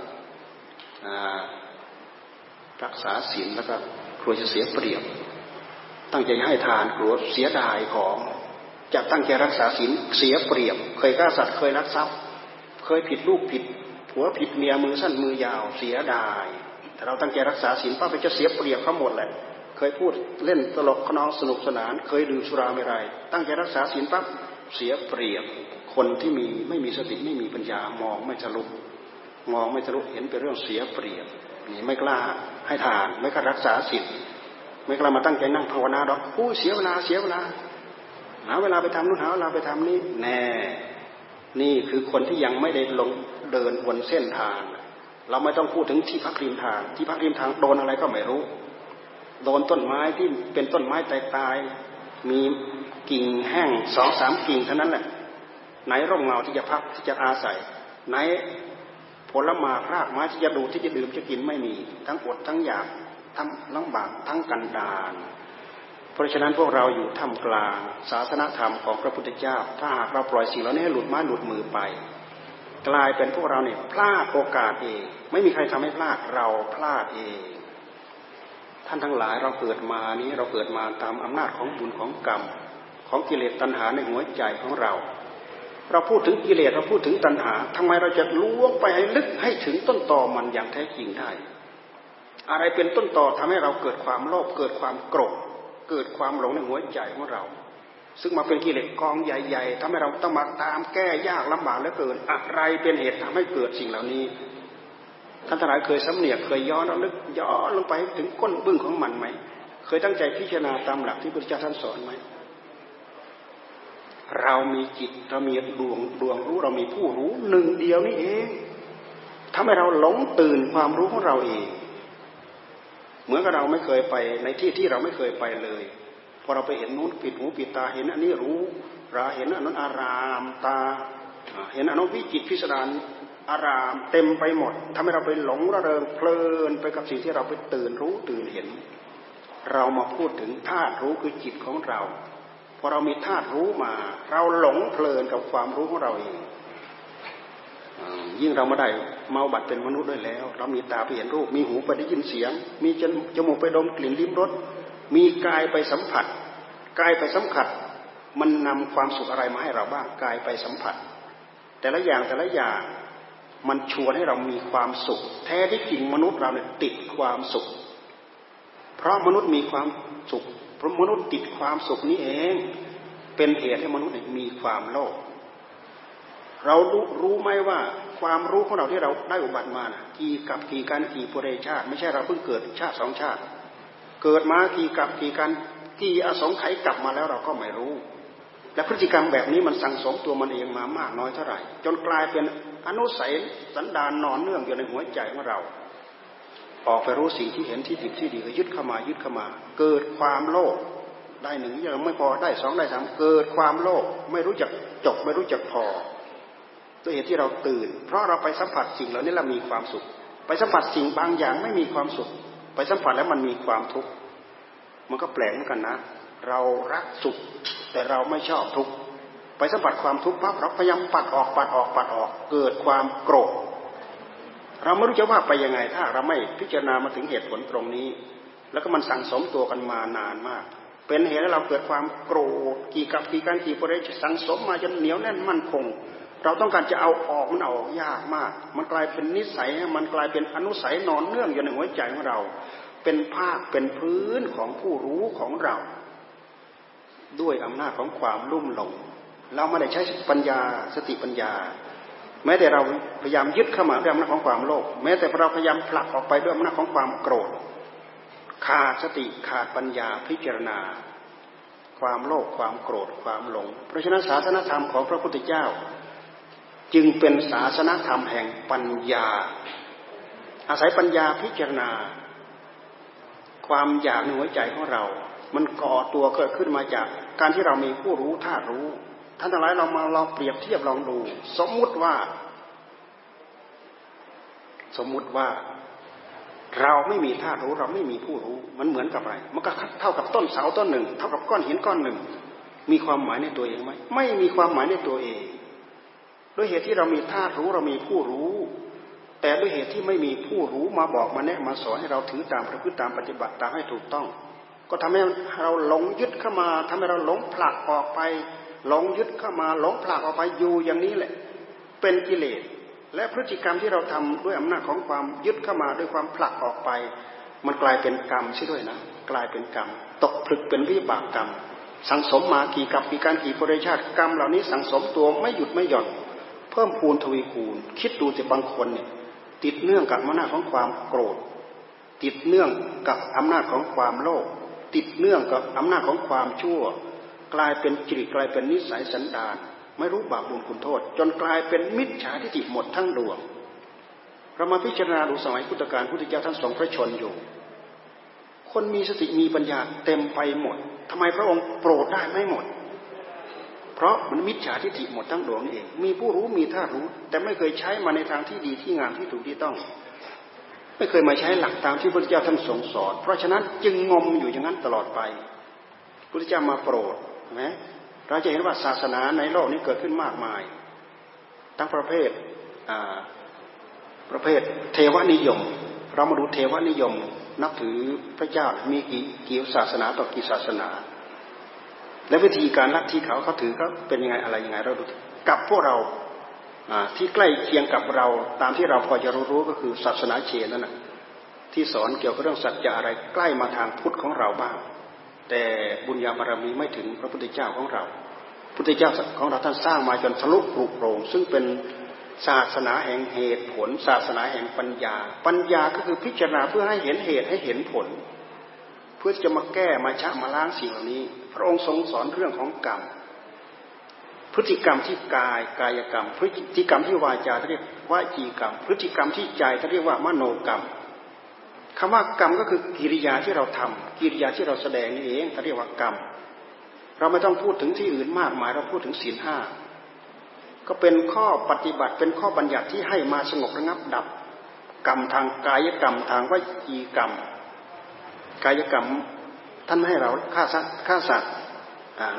รักษาศีลแล้วก็กลัวจะเสียเปรียบ ตั้งใจให้ทานกลัวเสียดายของจะตั้งใจรักษาศีลเสียเปรียบ เคยฆ่าสัตว์เคยรักทรัพย์ เคยผิดลูกผิดผัวผิดเมียมือสั้นมือยาวเสียดาย แต่เราตั้งใจรักษาศีลป้าไปจะเสียเปรียบเขาหมดแหละ เคยพูดเล่นตลกขนองสนุกสนาน เคยดื่มสุราไม่ไร ตั้งใจรักษาศีลปั๊บเสียเปรียบคนที่มีไม่มีสติไม่มีปัญญามองไม่ทะลุมองไม่ทะลุเห็นเป็นเรื่องเสียเปรียบนี่ไม่กล้าให้ทาน ไม่กล้ารักษาศีลไม่กล้ามาตั้งใจนั่งภาวนาดอกผู้เสียเวลาเสียเวลาหาเวลาไปทำนู่นหาเวลาไปทำนี่แน่ นี่คือคนที่ยังไม่ได้ลงเดินบนเส้นทาง เราไม่ต้องพูดถึงที่พักริมทาง ที่พักริมทางโดนอะไรก็ไม่รู้ โดนต้นไม้ที่เป็นต้นไม้ตายตายมีกิ่งแห้งสองสามกิ่งเท่านั้นแหละไหนร่มเงาที่จะพักที่จะอาศัย ไหนผลไม้รากไม้ที่จะดูที่จะดื่มจะกินไม่มี ทั้งอดทั้งอยากทั้งลำบากทั้งกันดานเพราะฉะนั้นพวกเราอยู่ท่ามกลางศาสนธรรมของพระพุทธเจ้า ถ้าหากเราปล่อยสิ่งเหล่านี้ให้หลุดไม้หลุดมือไป กลายเป็นพวกเราเนี่ยพลาดโอกาสเอง ไม่มีใครทำให้พลาดเราพลาดเอง ท่านทั้งหลายเราเกิดมานี้เราเกิดมาตามอำนาจของบุญของกรรม ของกิเลสตัณหาในหัวใจของเรา เราพูดถึงกิเลสเราพูดถึงตัณหาทำไมเราจะล้วงไปให้ลึกให้ถึงต้นตอมันอย่างแท้จริงได้ อะไรเป็นต้นตอทำให้เราเกิดความโลภเกิดความโกรธเกิดความหลงในหัวใจของเรา ซึ่งมาเป็นกิเลสกองใหญ่ๆทำให้เราต้องมาตามแก้ยากลำบากเหลือเกินอะไรเป็นเหตุทำให้เกิดสิ่งเหล่านี้ท่านทนายเคยสำเนียกเคยย้อนลึกย้อนลงไปถึงก้นบึ้งของมันไหม เคยตั้งใจพิจารณาตามหลักที่พระเจ้าท่านสอนไหมเรามีจิตเรามีดวงดวงรู้เรามีผู้รู้หนึ่งเดียวนี่เองทำให้เราหลงตื่นความรู้ของเราเอง เหมือนกับเราไม่เคยไปในที่ที่เราไม่เคยไปเลย พอเราไปเห็นนู้นปิดหูปิดตาเห็นอันนี้รู้ราเห็นอันนั้นอารามตา เห็นอันนั้นวิจิตพิสดารอารามเต็มไปหมดทำให้เราไปหลงระเริงเพลินไปกับสิ่งที่เราไปตื่นรู้ตื่นเห็น เรามาพูดถึงธาตุรู้คือจิตของเราพอเรามีธาตุรู้มา เราหลงเพลินกับความรู้ของเราเองยิ่งเรามาได้เมาบัตรเป็นมนุษย์ด้วยแล้ว เรามีตาไปเห็นรูป มีหูไปได้ยินเสียง มีจมูกไปดมกลิ่นลิ้มรส มีกายไปสัมผัส กายไปสัมผัส มันนำความสุขอะไรมาให้เราบ้างกายไปสัมผัส แต่ละอย่างแต่ละอย่างมันชวนให้เรามีความสุข แท้ที่จริงมนุษย์เราเนี่ยติดความสุข เพราะมนุษย์มีความสุข เพราะมนุษย์ติดความสุขนี้เอง เป็นเหตุให้มนุษย์มีความโลภเรารู้รู้ไหมว่าความรู้ของเราที่เราได้อุบัติมานะกี่กับกี่การกี่ปุเรชาติ ไม่ใช่เราเพิ่งเกิดชาติสองชาติ เกิดมากี่กับกี่การกี่อสงไขยกลับมาแล้วเราก็ไม่รู้ และพฤติกรรมแบบนี้มันสั่งสมตัวมันเองมามากน้อยเท่าไหร่ จนกลายเป็นอนุสัยสันดานนอนเนื่องอยู่ในหัวใจของเรา ออกไปรู้สิ่งที่เห็นที่ผิดที่ดีก็ยึดเข้ามายึดเข้ามา เกิดความโลภได้หนึ่งยังไม่พอได้สองได้สามเกิดความโลภไม่รู้จักจบไม่รู้จักพอตัวเหตุที่เราตื่น เพราะเราไปสัมผัสสิ่งเหล่านี้เรามีความสุข ไปสัมผัสสิ่งบางอย่างไม่มีความสุข ไปสัมผัสแล้วมันมีความทุกข์มันก็แปลกเหมือนกันนะ เรารักสุขแต่เราไม่ชอบทุกข์ไปสัมผัสความทุกข์ปั๊บเราพยายามปัดออกปัดออกปัดออกเกิดความโกรธเราไม่รู้จะว่าไปยังไง ถ้าเราไม่พิจารณามาถึงเหตุผลตรงนี้ แล้วก็มันสั่งสมตัวกันมานานมาก เป็นเหตุให้เราเกิดความโกรธกี่กับกี่การกี่ประเดชสั่งสมมาจนเหนียวแน่นมั่นคง เราต้องการจะเอาออกมันอออกยากมาก มันกลายเป็นนิสัย มันกลายเป็นอนุสัยนอนเนื่องอยู่ในหัวใจของเรา เป็นภาคเป็นพื้นของผู้รู้ของเรา ด้วยอำนาจของความลุ่มหลง เราไม่ได้ใช้ปัญญาสติปัญญา แม้แต่เราพยายามยึดเข้ามาด้วยอำนาจของความโลภ แม้แต่เราพยายามผลักออกไปด้วยอำนาจของความโกรธ ขาดสติขาดปัญญาพิจารณาความโลภความโกรธความหลง เพราะฉะนั้นศาสนธรรมของพระพุทธเจ้า จึงเป็นศาสนธรรมแห่งปัญญา อาศัยปัญญาพิจารณา ความอยากในหัวใจของเรา มันก่อตัวเกิดขึ้นมาจากการที่เรามีผู้รู้ธารู้ท่านทั้งหลายเรามาลองเปรียบเทียบลองดู สมมุติว่า สมมุติว่าเราไม่มีธาตุรู้เราไม่มีผู้รู้ มันเหมือนกับอะไร มันก็เท่ากับต้นเสาต้นหนึ่ง เท่ากับก้อนหินก้อนหนึ่ง มีความหมายในตัวเองไหมไม่มีความหมายในตัวเอง ด้วยเหตุที่เรามีธาตุรู้เรามีผู้รู้ แต่ด้วยเหตุที่ไม่มีผู้รู้มาบอกมาแนะมาสอนให้เราถือตามประพฤติตามปฏิบัติตามให้ถูกต้อง ก็ทำให้เราหลงยึดเข้ามาทำให้เราหลงผลักออกไป หลงยึดเข้ามาหลงผลักออกไปอยู่อย่างนี้แหละ เป็นกิเลสและพฤติกรรมที่เราทำด้วยอำนาจของความยึดเข้ามาด้วยความผลักออกไป มันกลายเป็นกรรมใช่ด้วยนะ กลายเป็นกรรม ตกผลึกเป็นวิบากกรรม สังสมมากี่กับกี่การกี่ปริชาติกรรมเหล่านี้สังสมตัวไม่หยุดไม่หย่อน เพิ่มพูนทวีคูณ คิดดูแต่บางคนเนี่ยติดเนื่องกับอำนาจของความโกรธ ติดเนื่องกับอำนาจของความโลภติดเนื่องกับอำนาจของความชั่ว กลายเป็นจิตกลายเป็นนิสัยสันดานไม่รู้บาปบุญคุณโทษ จนกลายเป็นมิจฉาทิฏฐิหมดทั้งดวงเรามาพิจารณาดูสมัยพุทธกาลพุทธเจ้าท่านทรงพระชนอยู่ คนมีสติมีปัญญาเต็มไปหมดทำไมพระองค์โปรดได้ไม่หมด เพราะมันมิจฉาทิฏฐิหมดทั้งดวงนี่เอง มีผู้รู้มีท่ารู้ แต่ไม่เคยใช้มาในทางที่ดีที่งามที่ถูกที่ต้อง ไม่เคยมาใช้หลักตามที่พระเจ้าท่านทรงสอน เพราะฉะนั้นจึงงมอยู่อย่างนั้นตลอดไปพระเจ้ามาโปรดนะเราจะเห็นว่าศาสนาในโลกนี้เกิดขึ้นมากมาย ทั้งประเภทประเภทเทวนิยม เรามาดูเทวนิยม นับถือพระเจ้ามีกี่กี่ศาสนาต่อกี่ศาสนา และวิธีการลัทธิเขาเขาถือเขาเป็นยังไงอะไรยังไงเราดูกับพวกเราที่ใกล้เคียงกับเราตามที่เราพอจะรู้รู้ก็คือศาสนาเชนนั่นแหะที่สอนเกี่ยวกับเรื่องสัจจะอะไรใกล้มาทางพุทธของเราบ้าง แต่บุญญาบารมีไม่ถึงพระพุทธเจ้าของเราพุทธเจ้าของเราท่านสร้างมาจนทะลุปลุกโปร่งซึ่งเป็นศาสนาแห่งเหตุผล ศาสนาแห่งปัญญา ปัญญาก็คือพิจารณาเพื่อให้เห็นเหตุให้เห็นผล เพื่อจะมาแก้มาชะมาล้างสิ่งเหล่านี้ พระองค์ทรงสอนเรื่องของกรรม พฤติกรรมที่กายกายกรรม พฤติกรรมที่วาจาเรียกว่าจีกรรม พฤติกรรมที่ใจเขาเรียกว่ามโนกรรมคำว่ากรรมก็คือกิริยาที่เราทำกิริยาที่เราแสดงนี่เองเขาเรียกว่ากรรม เราไม่ต้องพูดถึงที่อื่นมากมายเราพูดถึงศีลห้าก็เป็นข้อปฏิบัติเป็นข้อบัญญัติที่ให้มาสงบระงับดับ กรรมทางกายกรรมทางวิจีกรรม กายกรรม ท่านให้เราฆ่าสัตว์ฆ่าสัตว์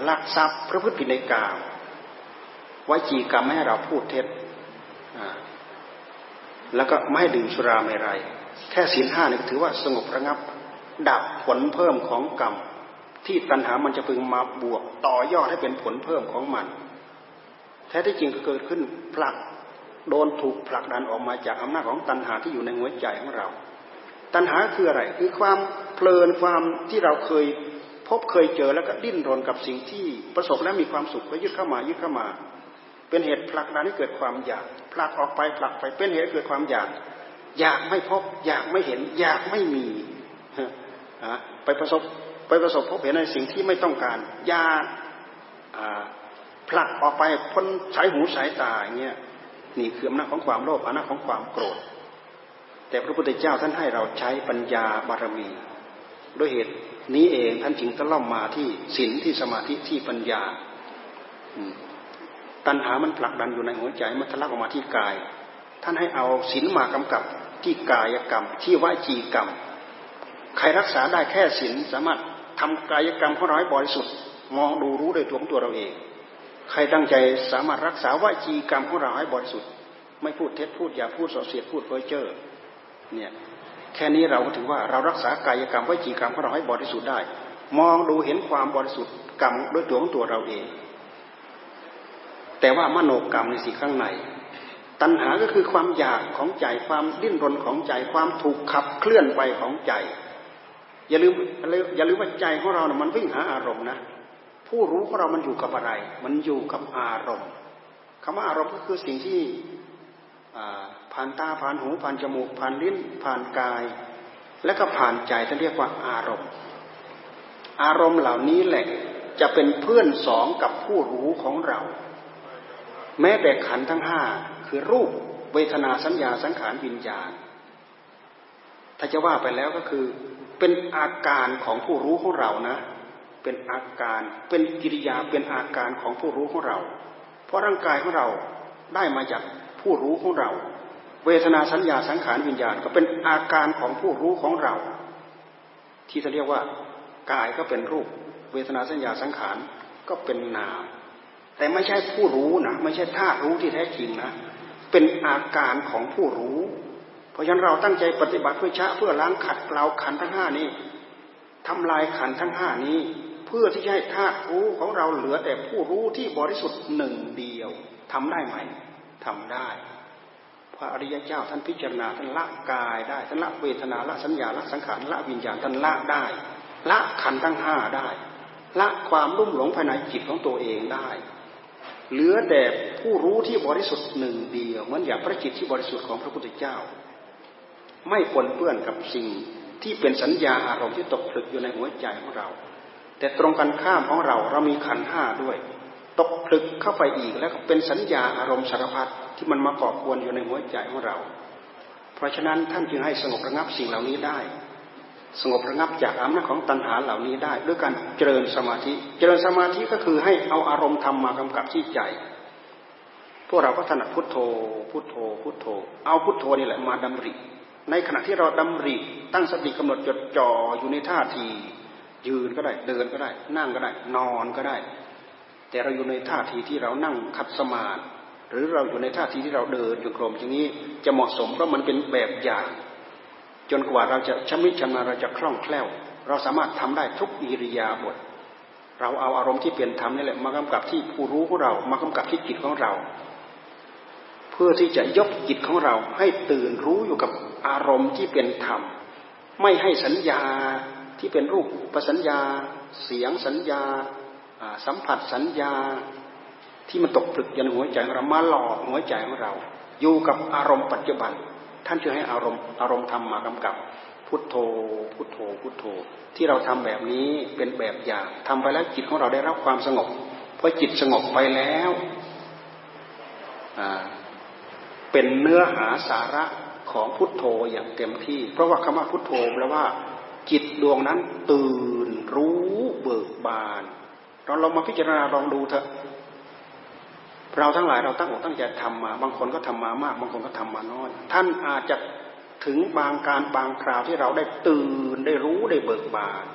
ลักทรัพย์พระพุทธผิดในกามวจีกรรมไม่ให้เราพูดเท็จแล้วก็ไม่ให้ดื่มสุราเมรัยแค่ศีลห้านี่ถือว่าสงบระงับ ดับผลเพิ่มของกรรม ที่ตัณหามันจะพึงมาบวก ต่อยอดให้เป็นผลเพิ่มของมัน แท้ที่จริงก็เกิดขึ้นผลักโดนถูกผลักดันออกมาจากอำนาจของตัณหาที่อยู่ในหัวใจของเรา ตัณหาคืออะไร คือความเพลินความที่เราเคยพบเคยเจอแล้วก็ดิ้นรนกับสิ่งที่ประสบแล้วมีความสุขก็ยึดเข้ามายึดเข้ามา เป็นเหตุผลักดันให้เกิดความอยากผลักออกไปผลักไปเป็นเหตุเกิดความอยาก อยากไม่พบ อยากไม่เห็น อยากไม่มีไปประสบไปประสบพบเห็นในสิ่งที่ไม่ต้องการ อยากผลักออกไปพ้นสายหูสายตาอย่างเงี้ยนี่คืออำนาจของความโลภอำนาจของความโกรธ แต่พระพุทธเจ้าท่านให้เราใช้ปัญญาบารมี ด้วยเหตุนี้เองท่านจึงตะล่อมมาที่ศีลที่สมาธิที่ปัญญาตัณหามันผลักดันอยู่ในหัวใจมันทะลักออกมาที่กาย ท่านให้เอาศีลมากำกับที่กายกรรม ที่วจีกรรม ใครรักษาได้แค่ศีลสามารถทำกายกรรมของเราให้บริสุทธิ์มองดูรู้โดยตัวของตัวเราเอง ใครตั้งใจสามารถรักษาวจีกรรมของเราให้บริสุทธิ์ ไม่พูดเท็จพูดอย่าพูดส่อเสียดพูดเพ้อเจ้อ เนี่ยแค่นี้เราก็ถือว่าเรารักษากายกรรมวจีกรรมของเราให้บริสุทธิ์ได้ มองดูเห็นความบริสุทธิ์กรรมด้วยตัวของตัวเราเอง แต่ว่ามโนกรรมในสิ่งข้างใน ตัณหาก็คือความอยากของใจความดิ้นรนของใจความถูกขับเคลื่อนไปของใจ อย่าลืมอย่าลืมว่าใจของเราเนี่ยมันวิ่งหาอารมณ์นะผู้รู้ของเรามันอยู่กับอะไร มันอยู่กับอารมณ์คำว่าอารมณ์ก็คือสิ่งที่ ผ่านตาผ่านหูผ่านจมูก ผ่านลิ้น ผ่านกาย และก็ผ่านใจท่านเรียกว่าอารมณ์ อารมณ์เหล่านี้แหละจะเป็นเพื่อนสองกับผู้รู้ของเรา แม้แต่ขันทั้งห้าคือรูปเวทนาสัญญาสังขารวิญญาณ ถ้าจะว่าไปแล้วก็คือ เป็นอาการของผู้รู้ของเรานะ เป็นอาการเป็นกิริยาเป็นอาการของผู้รู้ของเรา เพราะร่างกายของเราได้มาจากผู้รู้ของเรา เวทนาสัญญาสังขารวิญญาณก็เป็นอาการของผู้รู้ของเรา ที่จะเรียกว่ากายก็เป็นรูป เวทนาสัญญาสังขารก็เป็นนาม แต่ไม่ใช่ผู้รู้นะไม่ใช่ธาตุรู้ที่แท้จริงนะเป็นอาการของผู้รู้ เพราะฉะนั้นเราตั้งใจปฏิบัติเพื่อชะเพื่อล้างขัดเกลาขันทั้งห้านี้ทำลายขันทั้งห้านี้ เพื่อที่จะให้ธาตุรู้ของเราเหลือแต่ผู้รู้ที่บริสุทธิ์หนึ่งเดียวทำได้ไหมทำได้ ระอริยเจ้าท่านพิจารณาท่านละกายได้ท่านละเวทนาละสัญญาละสังขารละวิญญาณท่านละได้ ละขันทั้งห้าได้ ละความรุ่มหลงภายในจิตของตัวเองได้ เหลือแต่ผู้รู้ที่บริสุทธิ์หนึ่งเดียวเหมือนอย่างพระจิตที่บริสุทธิ์ของพระพุทธเจ้า ไม่ปนเปื้อนกับสิ่งที่เป็นสัญญาอารมณ์ที่ตกผลึกอยู่ในหัวใจของเรา แต่ตรงกันข้ามของเราเรามีขันห้าด้วย ตกผลึกเข้าไปอีกแล้วก็เป็นสัญญาอารมณ์สารพัด ที่มันมาก่อกวนอยู่ในหัวใจของเรา เพราะฉะนั้นท่านจึงให้สงบระงับสิ่งเหล่านี้ได้ สงบระงับจากอำนาจของตัณหาเหล่านี้ได้ ด้วยการเจริญสมาธิ เจริญสมาธิก็คือให้เอาอารมณ์ธรรมมากำกับที่ใจ พวกเราก็ถนัดพุทโธ พุทโธ พุทโธ เอาพุทโธนี่แหละมาดำริ ในขณะที่เราดำริตั้งสติกำหนดจดจ่ออยู่ในท่าที ยืนก็ได้เดินก็ได้ นั่งก็ได้ นอนก็ได้ แต่เราอยู่ในท่าทีที่เรานั่งคัดสมาธิ หรือเราอยู่ในท่าทีที่เราเดินอยู่กรมอย่างนี้จะเหมาะสมเพราะมันเป็นแบบอย่าง จนกว่าเราจะชำนิชำนาญเราจะคล่องแคล่ว เราสามารถทำได้ทุกอิริยาบถเราเอาอารมณ์ที่เปลี่ยนธรรมนี่แหละมากำกับที่ผู้รู้ของเรา มากำกับที่จิตของเรา เพื่อที่จะยกจิตของเราให้ตื่นรู้อยู่กับอารมณ์ที่เป็นธรรม ไม่ให้สัญญาที่เป็นรูปประสัญญา เสียงสัญญาสัมผัสสัญญา ที่มันตกผลึกยันหัวใจของเรามาหลอกหัวใจของเรา อยู่กับอารมณ์ปัจจุบัน ท่านจะให้อารมณ์อารมณ์ธรรมมากำกับพุทโธ พุทโธ พุทโธ ที่เราทำแบบนี้เป็นแบบอย่างทำไปแล้วจิตของเราได้รับความสงบเพอจิตสงบไปแล้วเป็นเนื้อหาสาระของพุทโธอย่างเต็มที่ เพราะว่าคำว่าพุทโธแปลว่า จิตดวงนั้นตื่นรู้เบิกบาน เราลองมาพิจารณาลองดูเถอะ เราทั้งหลายเราตั้งอกตั้งใจทำมา บางคนก็ทำมามาก บางคนก็ทำมาน้อย ท่านอาจจะถึงบางการบางคราวที่เราได้ตื่นได้รู้ได้เบิกบาน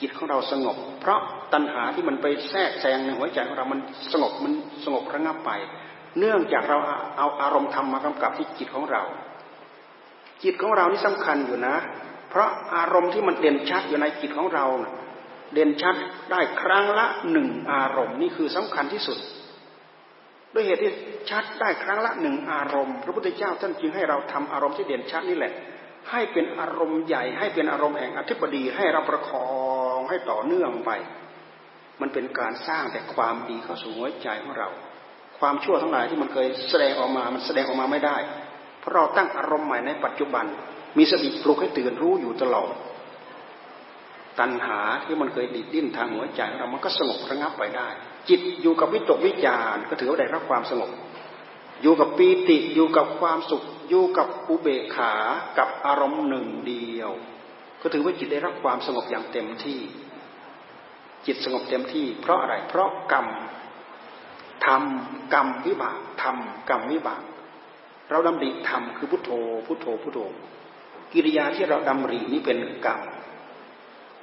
จิตของเราสงบ เพราะตัณหาที่มันไปแทรกแซงในหัวใจของเรา มันสงบมันสงบระงับไป เนื่องจากเราเอาอารมณ์ธรรมมากำกับที่จิตของเรา จิตของเรานี่สำคัญอยู่นะ เพราะอารมณ์ที่มันเด่นชัดอยู่ในจิตของเรา เด่นชัดได้ครั้งละหนึ่งอารมณ์นี่คือสำคัญที่สุด ด้วยเหตุที่ชัดได้ครั้งละหนึ่งอารมณ์ พระพุทธเจ้าท่านจึงให้เราทำอารมณ์ที่เด่นชัดนี่แหละ ให้เป็นอารมณ์ใหญ่ ให้เป็นอารมณ์แห่งอธิบดีให้เราประคองให้ต่อเนื่องไป มันเป็นการสร้างแต่ความดีเข้าสู่หัวใจของเรา ความชั่วทั้งหลายที่มันเคยแสดงออกมา มันแสดงออกมาไม่ได้ เพราะเราตั้งอารมณ์ใหม่ในปัจจุบัน มีสติปลุกให้ตื่นรู้อยู่ตลอดตัณหาที่มันเคยดิดดิ้นทางหัวใจของเรามันก็สงบระงับไปได้ จิตอยู่กับวิตกวิจารก็ถือว่าได้รับความสงบ อยู่กับปีติอยู่กับความสุข อยู่กับอุเบกขากับอารมณ์หนึ่งเดียว ก็ถือว่าจิตได้รับความสงบอย่างเต็มที่ จิตสงบเต็มที่ เพราะอะไรเพราะกรรมทำกรรมวิบากทำกรรมวิบากเราดำริทำคือพุทโธ พุทโธพุทโธ กิริยาที่เราดำรินี้เป็นกรรม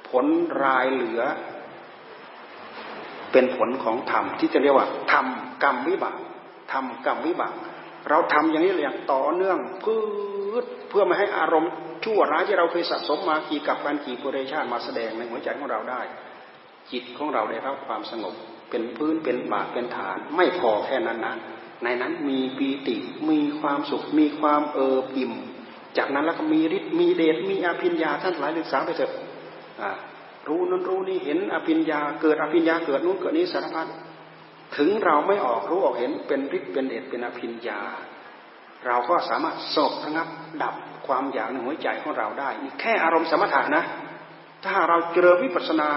ผลรายเหลือ เป็นผลของธรรมที่จะเรียกว่าธรรมกรรมวิบากธรรมกรรมวิบากเราทำอย่างนี้อย่างต่อเนื่องพืชเพื่อไม่ให้อารมณ์ชั่วร้ายที่เราเคยสะสมมากี่กับการกี่ปุเรชาติมาแสดงในหัวใจของเราได้ จิตของเราได้รับความสงบ เป็นพื้นเป็นบาทเป็นฐาน ไม่พอแค่นั้นนะในนั้นมีปีติมีความสุข มีความเอิบอิ่ม จากนั้นแล้วก็มีฤทธิ์มีเดชมีอภิญญาท่านหลายศึกษาไปเถอะ รู้นั้นรู้นี่เห็นอภิญญาเกิดอภิญญาเกิดนู้นเกิดนี้สารพัดถึงเราไม่ออกรู้ออกเห็นเป็นฤทธิ์เป็นเดชเป็นอภิญญา เราก็สามารถสอบระงับดับความอยากในหัวใจของเราได้แค่อารมณ์สมถะนะ ถ้าเราเจริญวิปัสสนา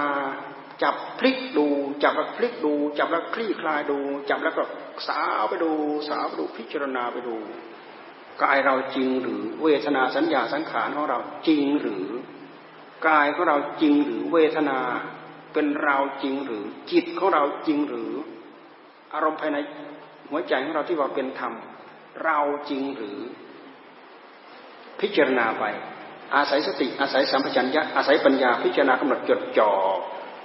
จับพลิกดู จับแล้วพลิกดู จับแล้วคลี่คลายดู จับแล้วก็สาวไปดูสาวไปดูพิจารณาไปดูกายเราจริงหรือเวทนาสัญญาสังขารของเราจริงหรือ กายของเราจริงหรือเวทนา เป็นเราจริงหรือจิตของเราจริงหรือ อารมณ์ภายในหัวใจของเราที่ว่าเป็นธรรม เราจริงหรือ พิจารณาไป อาศัยสติอาศัยสัมปชัญญะอาศัยปัญญาพิจารณากำหนดจดจ่อ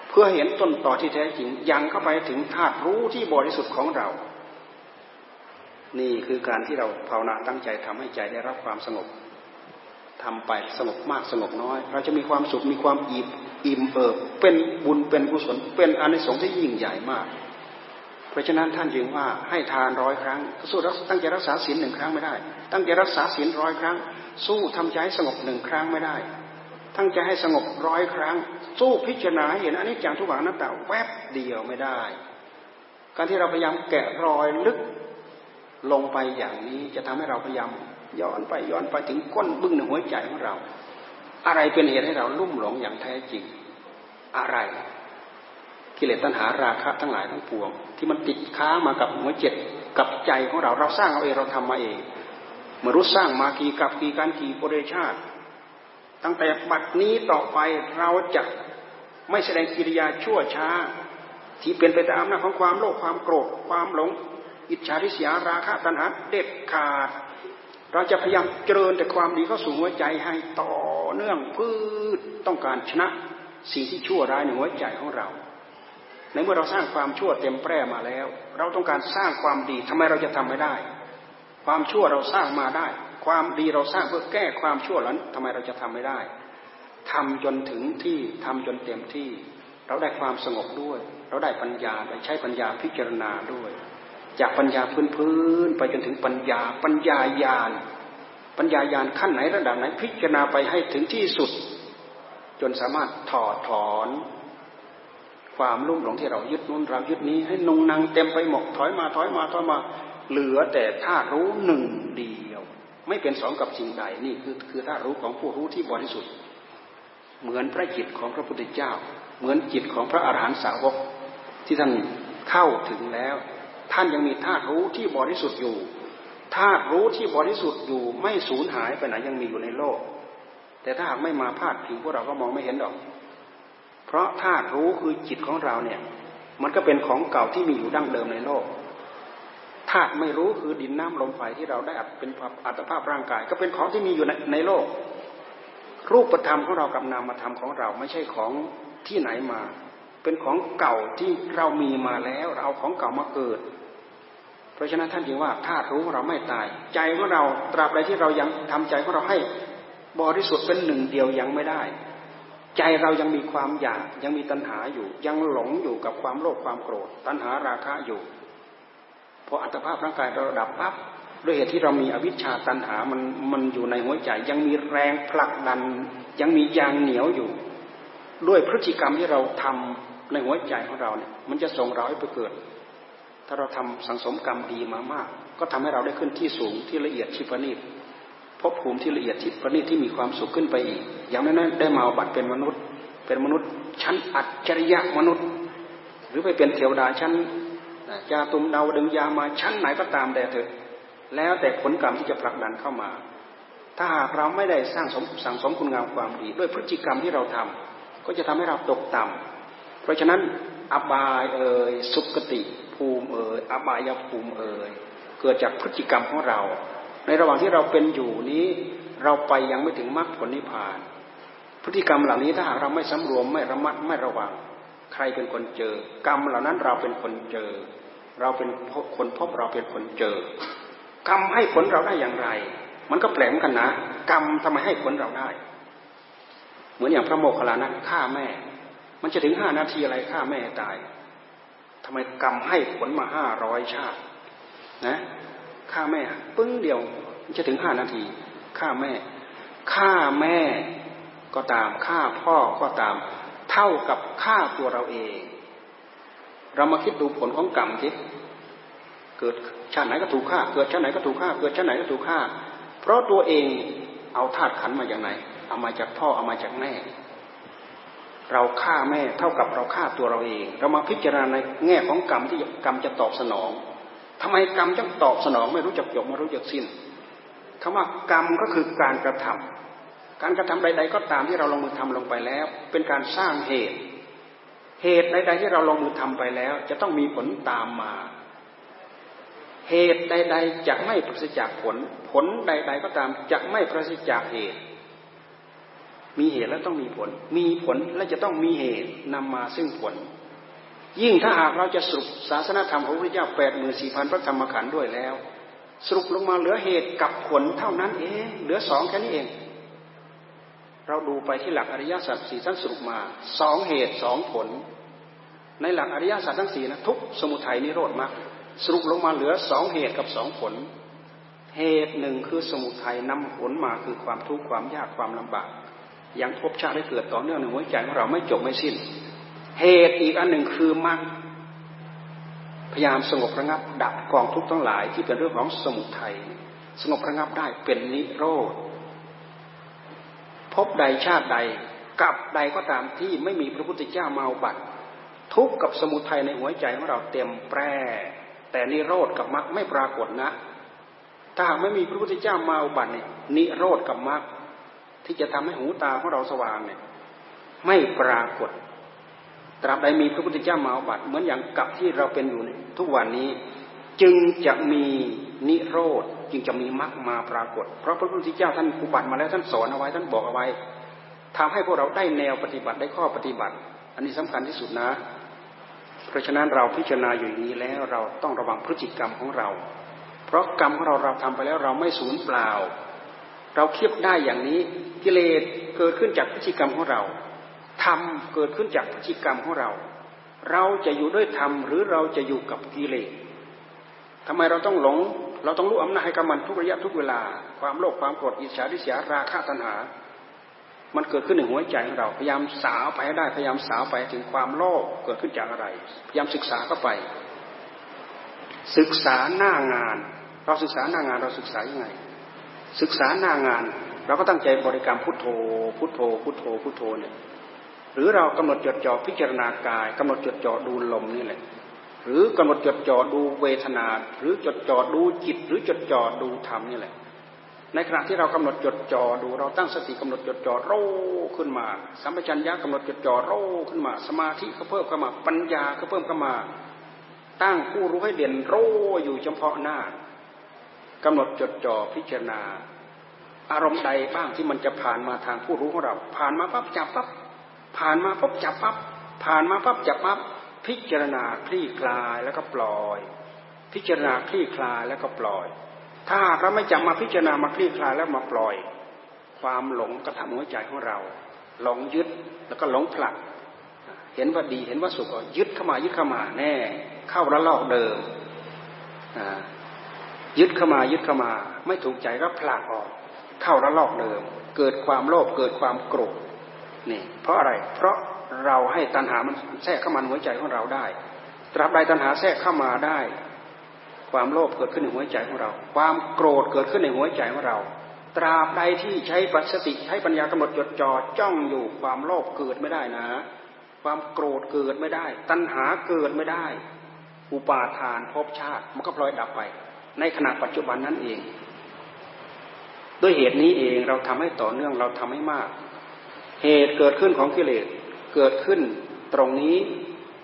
เพื่อเห็นต้นต่อที่แท้จริงยังเข้าไปถึงธาตุรู้ที่บริสุทธิ์ของเรา นี่คือการที่เราภาวนาตั้งใจทำให้ใจได้รับความสงบ ทำไปสงบมากสงบน้อย เราจะมีความสุขมีความอิ่มอิ่มเอิบเป็นบุญเป็นกุศลเป็นอานิสงส์ที่ยิ่งใหญ่มาก เพราะฉะนั้นท่านจึงว่าให้ทานร้อยครั้ง สู้ตั้งใจรักษาศีลหนึ่งครั้งไม่ได้ ตั้งใจรักษาศีลร้อยครั้ง สู้ทำใจให้สงบหนึ่งครั้งไม่ได้ ตั้งใจให้สงบร้อยครั้ง สู้พิจารณาเห็นอันนี้จังทุกขังนัตตาแวบเดียวไม่ได้ การที่เราพยายามแกะรอยลึกลงไปอย่างนี้จะทำให้เราพยายาม ย้อนไปย้อนไปถึงก้นบึ้งในหัวใจของเรา อะไรเป็นเหตุให้เราลุ่มหลงอย่างแท้จริง อะไร กิเลสตัณหาราคะทั้งหลายทั้งปวง ที่มันติดค้างมากับหัวเจ็ดกับใจของเราเราสร้างเอาเองเราทำมาเองเมื่อรู้สร้างมากี่กับกี่การกี่ปุเรชาติ ตั้งแต่บัดนี้ต่อไปเราจะไม่แสดงกิริยาชั่วช้า ที่เป็นไปตามอำนาจของความโลภความโกรธความหลง อิจฉาริษยาราคะตัณหาเด็ดขาด เราจะพยายามเจริญแต่ความดีเข้าสู่หัวใจให้ต่อเนื่องพืชต้องการชนะสิ่งที่ชั่วร้ายในหัวใจของเราในเมื่อเราสร้างความชั่วเต็มแปร่มาแล้ว เราต้องการสร้างความดีทำไมเราจะทำไม่ได้ ความชั่วเราสร้างมาได้ ความดีเราสร้างเพื่อแก้ความชั่วนั้นทำไมเราจะทำไม่ได้ทำจนถึงที่ทำจนเต็มที่ เราได้ความสงบด้วย เราได้ปัญญาไปใช้ปัญญาพิจารณาด้วย จากปัญญาพื้นๆไปจนถึงปัญญาปัญญาญาณปัญญาญาณขั้นไหนระดับไหนพิจารณาไปให้ถึงที่สุด จนสามารถถอดถอน ความลุ่มหลงที่เรายึดนู้นเรายึดนี้ ให้นงนังเต็มไปหมดถอยมาถอยมาถอยมา เหลือแต่ธาตุรู้หนึ่งเดียว ไม่เป็นสองกับสิ่งใดนี่คือคือธาตุรู้ของผู้รู้ที่บริสุทธิ์ เหมือนพระจิตของพระพุทธเจ้า เหมือนจิตของพระอรหันตสาวกที่ท่านเข้าถึงแล้ว ท่านยังมีธาตุรู้ที่บริสุทธิ์อยู่ธาตุรู้ที่บริสุทธิ์อยู่ไม่สูญหายไปไหนยังมีอยู่ในโลก แต่ถ้าหากไม่มาพาดผิวพวกเราก็มองไม่เห็นดอก เพราะธาตุรู้คือจิตของเราเนี่ย มันก็เป็นของเก่าที่มีอยู่ดั้งเดิมในโลกธาตุไม่รู้คือดินน้ำลมไฟที่เราได้อัดเป็นอัตภาพร่างกาย ก็เป็นของที่มีอยู่ในในโลก รูปธรรมของเรากับนามธรรมของเราไม่ใช่ของที่ไหนมา เป็นของเก่าที่เรามีมาแล้วเราเอาของเก่ามาเกิด เพราะฉะนั้นท่านจึงว่าธาตุรู้ของเราไม่ตาย ใจของเราตราบใดที่เรายังทำใจของเราให้บริสุทธิ์เป็นหนึ่งเดียวยังไม่ได้ ใจเรายังมีความอยากยังมีตัณหาอยู่ ยังหลงอยู่กับความโลภความโกรธ ตัณหาราคะอยู่พออัตภาพร่างกายเราดับปั๊บด้วยเหตุที่เรามีอวิชชาตันหา มันมันอยู่ในหัวใจ ยังมีแรงผลักดัน ยังมียางเหนียวอยู่ ด้วยพฤติกรรมที่เราทำ ในหัวใจของเราเนี่ย มันจะส่งเราให้ไปเกิด ถ้าเราทำสังสมกรรมดีมามาก ก็ทำให้เราได้ขึ้นที่สูงที่ละเอียดที่ประณีตพบภูมิที่ละเอียดที่ประณีตที่มีความสุขขึ้นไปอีก อย่างนั้นได้มาบัตรเป็นมนุษย์ เป็นมนุษย์ ชั้นอัจฉริยะมนุษย์ หรือไปเป็นเทวดาชั้นจะตุมดาวดึงยามาชั้นไหนก็ตามแต่เถอะ แล้วแต่ผลกรรมที่จะผลักดันเข้ามา ถ้าหากเราไม่ได้สร้างสมสั่งสมคุณงามความดี ด้วยพฤติกรรมที่เราทำก็จะทำให้เราตกต่ำ เพราะฉะนั้นอบายเอ่ยสุกติภูมิเอ่ยอบายภูมิเอ่ยเกิดจากพฤติกรรมของเรา ในระหว่างที่เราเป็นอยู่นี้เราไปยังไม่ถึงมรรคผลนิพพาน พฤติกรรมเหล่านี้ถ้าหากเราไม่สำรวมไม่ระมัดไม่ระวัง ใครเป็นคนเจอ กรรมเหล่านั้นเราเป็นคนเจอ เราเป็นคนพบเราเป็นคนเจอ กรรมให้ผลเราได้อย่างไร มันก็แปลกกันนะ กรรมทำไมให้ผลเราได้ เหมือนอย่างพระโมคคัลลานะฆ่าแม่ มันจะถึงห้านาทีอะไรฆ่าแม่ตายทำไมกรรมให้ผลมาห้าร้อยชาติ นะฆ่าแม่ปึ้งเดียว มันจะถึงห้านาทีฆ่าแม่ฆ่าแม่ก็ตามฆ่าพ่อก็ตาม เท่ากับฆ่าตัวเราเอง เรามาคิดดูผลของกรรมทีเกิดชาติไหนก็ถูกฆ่า เกิดชาติไหนก็ถูกฆ่า เกิดชาติไหนก็ถูกฆ่า เพราะตัวเองเอาธาตุขันมาอย่างไรเอามาจากพ่อเอามาจากแม่ เราฆ่าแม่เท่ากับเราฆ่าตัวเราเอง เรามาพิจารณาในแง่ของกรรมที่กรรมจะตอบสนองทำไมกรรมจะตอบสนองไม่รู้จักจบไม่รู้จักสิ้นคำว่ากรรมก็คือการกระทำการกระทำใด ๆ ก็ตามที่เราลงมือทำลงไปแล้ว เป็นการสร้างเหตุ เหตุใดๆที่เราลงมือทำไปแล้ว จะต้องมีผลตามมา เหตุใด ๆจะไม่ปราศจากผล ผลใด ๆ ก็ตามจะไม่ปราศจากเหตุ มีเหตุแล้วต้องมีผล มีผลและจะต้องมีเหตุนำมาซึ่งผล ยิ่งถ้าหากเราจะสรุปศาสนาธรรมของพระเจ้าแปดหมื่นสี่พันพระธรรมขันธ์ด้วยแล้ว สรุปลงมาเหลือเหตุกับผลเท่านั้นเองเหลือสองแค่นี้เอง เราดูไปที่หลักอริยสัจสี่ท่านสรุปมาสองเหตุสองผล ในหลักอริยสัจทั้งสี่นะทุกสมุทัยนิโรธมรรคสรุปลงมาเหลือสองเหตุกับสองผล เหตุหนึ่งคือสมุทัยนำผลมาคือความทุกข์ความยากความลำบาก ยังพบชาติได้เกิดต่อเนื่องในหัวใจของเราไม่จบไม่สิ้น เหตุอีกอันหนึ่งคือมรรคพยายามสงบระงับดับกองทุกข์ทั้งหลายที่เป็นเรื่องของสมุทัยสงบระงับได้เป็นนิโรธพบใดชาติใดกับใดก็ตามที่ไม่มีพระพุทธเจ้ามาบัติทุกข์กับสมุทัยในหัวใจของเราเต็มแปร่แต่นิโรธกับมรรคไม่ปรากฏนะ ถ้าหากไม่มีพระพุทธเจ้ามาอุบัติเนี่ยนิโรธกับมรรค ที่จะทำให้หูตาของเราสว่างเนี่ย ไม่ปรากฏ ตราบใดมีพระพุทธเจ้ามาอุบัติเหมือนอย่างกับที่เราเป็นอยู่ทุกวันนี้ จึงจะมีนิโรธจึงจะมีมรรคมาปรากฏ เพราะพระพุทธเจ้าท่านอุบัติมาแล้วท่านสอนเอาไว้ท่านบอกเอาไว้ทำให้พวกเราได้แนวปฏิบัติได้ข้อปฏิบัติ อันนี้สำคัญที่สุดนะ เพราะฉะนั้นเราพิจารณาอยู่อย่างนี้แล้วเราต้องระวังพฤติกรรมของเรา เพราะกรรมของเราเราทำไปแล้วเราไม่สูญเปล่า เราเคียบได้อย่างนี้กิเลสเกิดขึ้นจากพฤติกรรมของเราธรรมเกิดขึ้นจากพฤติกรรมของเรา เราจะอยู่ด้วยธรรมหรือเราจะอยู่กับกิเลสทำไมเราต้องหลง เราต้องรู้อำนาจให้กับมันทุกระยะทุกเวลา ความโลภความโกรธอิจฉาริษยาราคะตัณหา มันเกิดขึ้นในหัวใจของเราพยายามสาวไปให้ได้พยายามสาวไปถึงความโลภเกิดขึ้นจากอะไร พยายามศึกษาเข้าไป ศึกษาหน้างาน เราศึกษาหน้างานเราศึกษายังไง ศึกษาหน้างาน เราก็ตั้งใจบริกรรมพุทโธ พุทโธ พุทโธ พุทโธเนี่ย หรือเรากำหนดจดจ่อพิจารณากายกำหนดจดจ่อดูลมนี่แหละ หรือกำหนดจดจ่อดูเวทนา หรือจดจ่อดูจิต หรือจดจ่อดูธรรมนี่แหละ ในขณะที่เรากำหนดจดจ่อดู เราตั้งสติกำหนดจดจ่อโรขึ้นมา สัมปชัญญะกำหนดจดจ่อโรขึ้นมา สมาธิก็เพิ่มเข้ามา ปัญญาก็เพิ่มเข้ามา ตั้งผู้รู้ให้เด่นโรอยู่เฉพาะหน้า กำหนดจดจ่อพิจารณา อารมณ์ใดบ้างที่มันจะผ่านมาทางผู้รู้ของเรา ผ่านมาปั๊บจับปั๊บผ่านมาปั๊บจับปั๊บผ่านมาปั๊บจับปั๊บพิจารณาคลี่คลายแล้วก็ปล่อย พิจารณาคลี่คลายแล้วก็ปล่อย ถ้าเราไม่จับมาพิจารณามาคลี่คลายแล้วมาปล่อย ความหลงกระทำหัวใจของเราหลงยึดแล้วก็หลงผลัก เห็นว่าดีเห็นว่าสุขก็ยึดเข้ามายึดเข้ามาแน่ เข้าระลอกเดิม ยึดเข้ามายึดเข้ามา ไม่ถูกใจก็ผลักออก เข้าระลอกเดิม เกิดความโลภเกิดความโกรธนี่เพราะอะไรเพราะเราให้ตัณหามันแทรกเข้ามาหัวใจของเราได้ ตราบใดตัณหาแทรกเข้ามาได้ ความโลภเกิดขึ้นในหัวใจของเรา ความโกรธเกิดขึ้นในหัวใจของเรา ตราบใดที่ใช้ปัสติใช้ปัญญากำหนดจดจ่อจ้องอยู่ความโลภเกิดไม่ได้นะ ความโกรธเกิดไม่ได้ ตัณหาเกิดไม่ได้ อุปาทานภพชาติมันก็พลอยดับไป ในขณะปัจจุบันนั้นเอง ด้วยเหตุนี้เองเราทำให้ต่อเนื่องเราทำให้มาก เหตุเกิดขึ้นของกิเลสเกิดขึ้นตรงนี้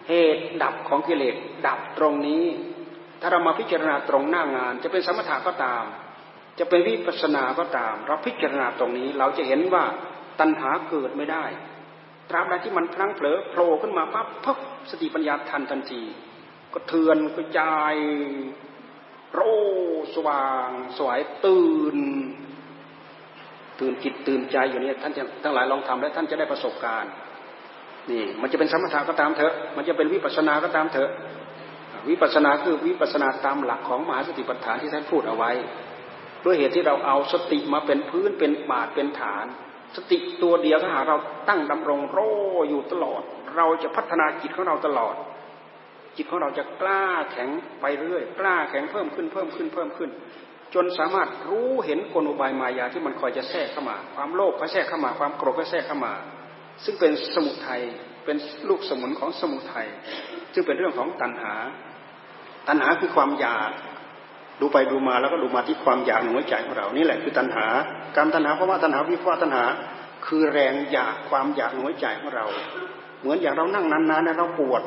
เหตุดับของกิเลสดับตรงนี้ ถ้าเรามาพิจารณาตรงหน้างาน จะเป็นสมถะก็ตาม จะเป็นวิปัสสนาก็ตาม เราพิจารณาตรงนี้เราจะเห็นว่าตัณหาเกิดไม่ได้ ตราบใดที่มันพลั้งเผลอโผล่ขึ้นมาปั๊บพับสติปัญญาทันทันที ก็เทือนกระจาย โรสว่างสวยตื่น ตื่นจิตตื่นใจอยู่นี่ท่านทั้งหลายลองทำแล้วท่านจะได้ประสบการณ์นี่มันจะเป็นสมถะก็ตามเถอะ มันจะเป็นวิปัสสนาก็ตามเถอะวิปัสสนาคือวิปัสสนาตามหลักของมหาสติปัฏฐานที่ท่านพูดเอาไว้ ด้วยเหตุที่เราเอาสติมาเป็นพื้นเป็นบาทเป็นฐาน สติตัวเดียวถ้าหาเราตั้งดำรงโรอยู่ตลอด เราจะพัฒนาจิตของเราตลอด จิตของเราจะกล้าแข็งไปเรื่อยกล้าแข็งเพิ่มขึ้นเพิ่มขึ้นเพิ่มขึ้น จนสามารถรู้เห็นกลอุบายมายาที่มันคอยจะแทรกเข้ามา ความโลภก็แทรกเข้ามา ความโกรธก็แทรกเข้ามา ซึ่งเป็นสมุทัยเป็นลูกสมุนของสมุทัยซึ่งเป็นเรื่องของตัณหา ตัณหาคือความอยากดูไปดูมาแล้วก็ดูมาที่ความอยากในหัวใจของเรานี่แหละคือตัณหา การตัณหาเพราะว่าตัณหาวิภวตัณหา คือแรงอยากความอยากในหัวใจของเรา เหมือนอย่างเรานั่งนานๆเราปวด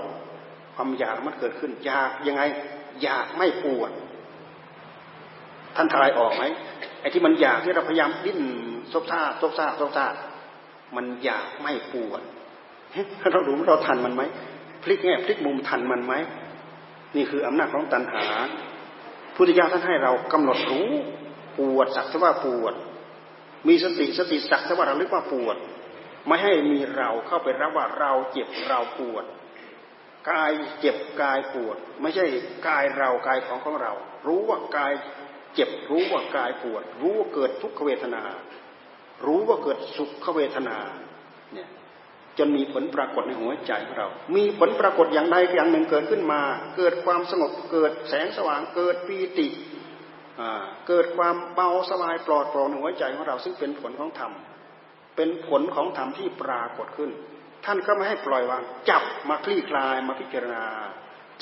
ความอยากมันเกิดขึ้น อยากยังไง อยากไม่ปวด ท่านทายออกไหมไอ้ที่มันอยากที่เราพยายามดิ้นซบซ่าซบซ่าซบซ่ามันอยากไม่ปวดเรารู้เราทันมันไหมพลิกแง่พลิกมุมทันมันไหมนี่คืออำนาจของตัณหาพุทธิยถาท่านให้เรากำหนดรู้ปวดสักแต่ว่าปวด มีสติสติสักแต่ว่าราเรียกว่าปวด ไม่ให้มีเราเข้าไปรับว่าเราเจ็บเราปวด กายเจ็บกายปวด ไม่ใช่กายเรากายของของเรา รู้ว่ากายเจ็บรู้ว่ากายปวด รู้ว่าเกิดทุกขเวทนา รู้ว่าเกิดสุขเวทนาเนี่ยจนมีผลปรากฏในหัวใจของเรา มีผลปรากฏอย่างใดอย่างหนึ่งเกิดขึ้นมา เกิดความสงบเกิดแสงสว่างเกิดปีติเกิดความเบาสบายปลอดโปร่งในหัวใจของเราซึ่งเป็นผลของธรรมเป็นผลของธรรมที่ปรากฏขึ้น ท่านก็ไม่ให้ปล่อยวาง จับมาคลี่คลายมาพิจารณา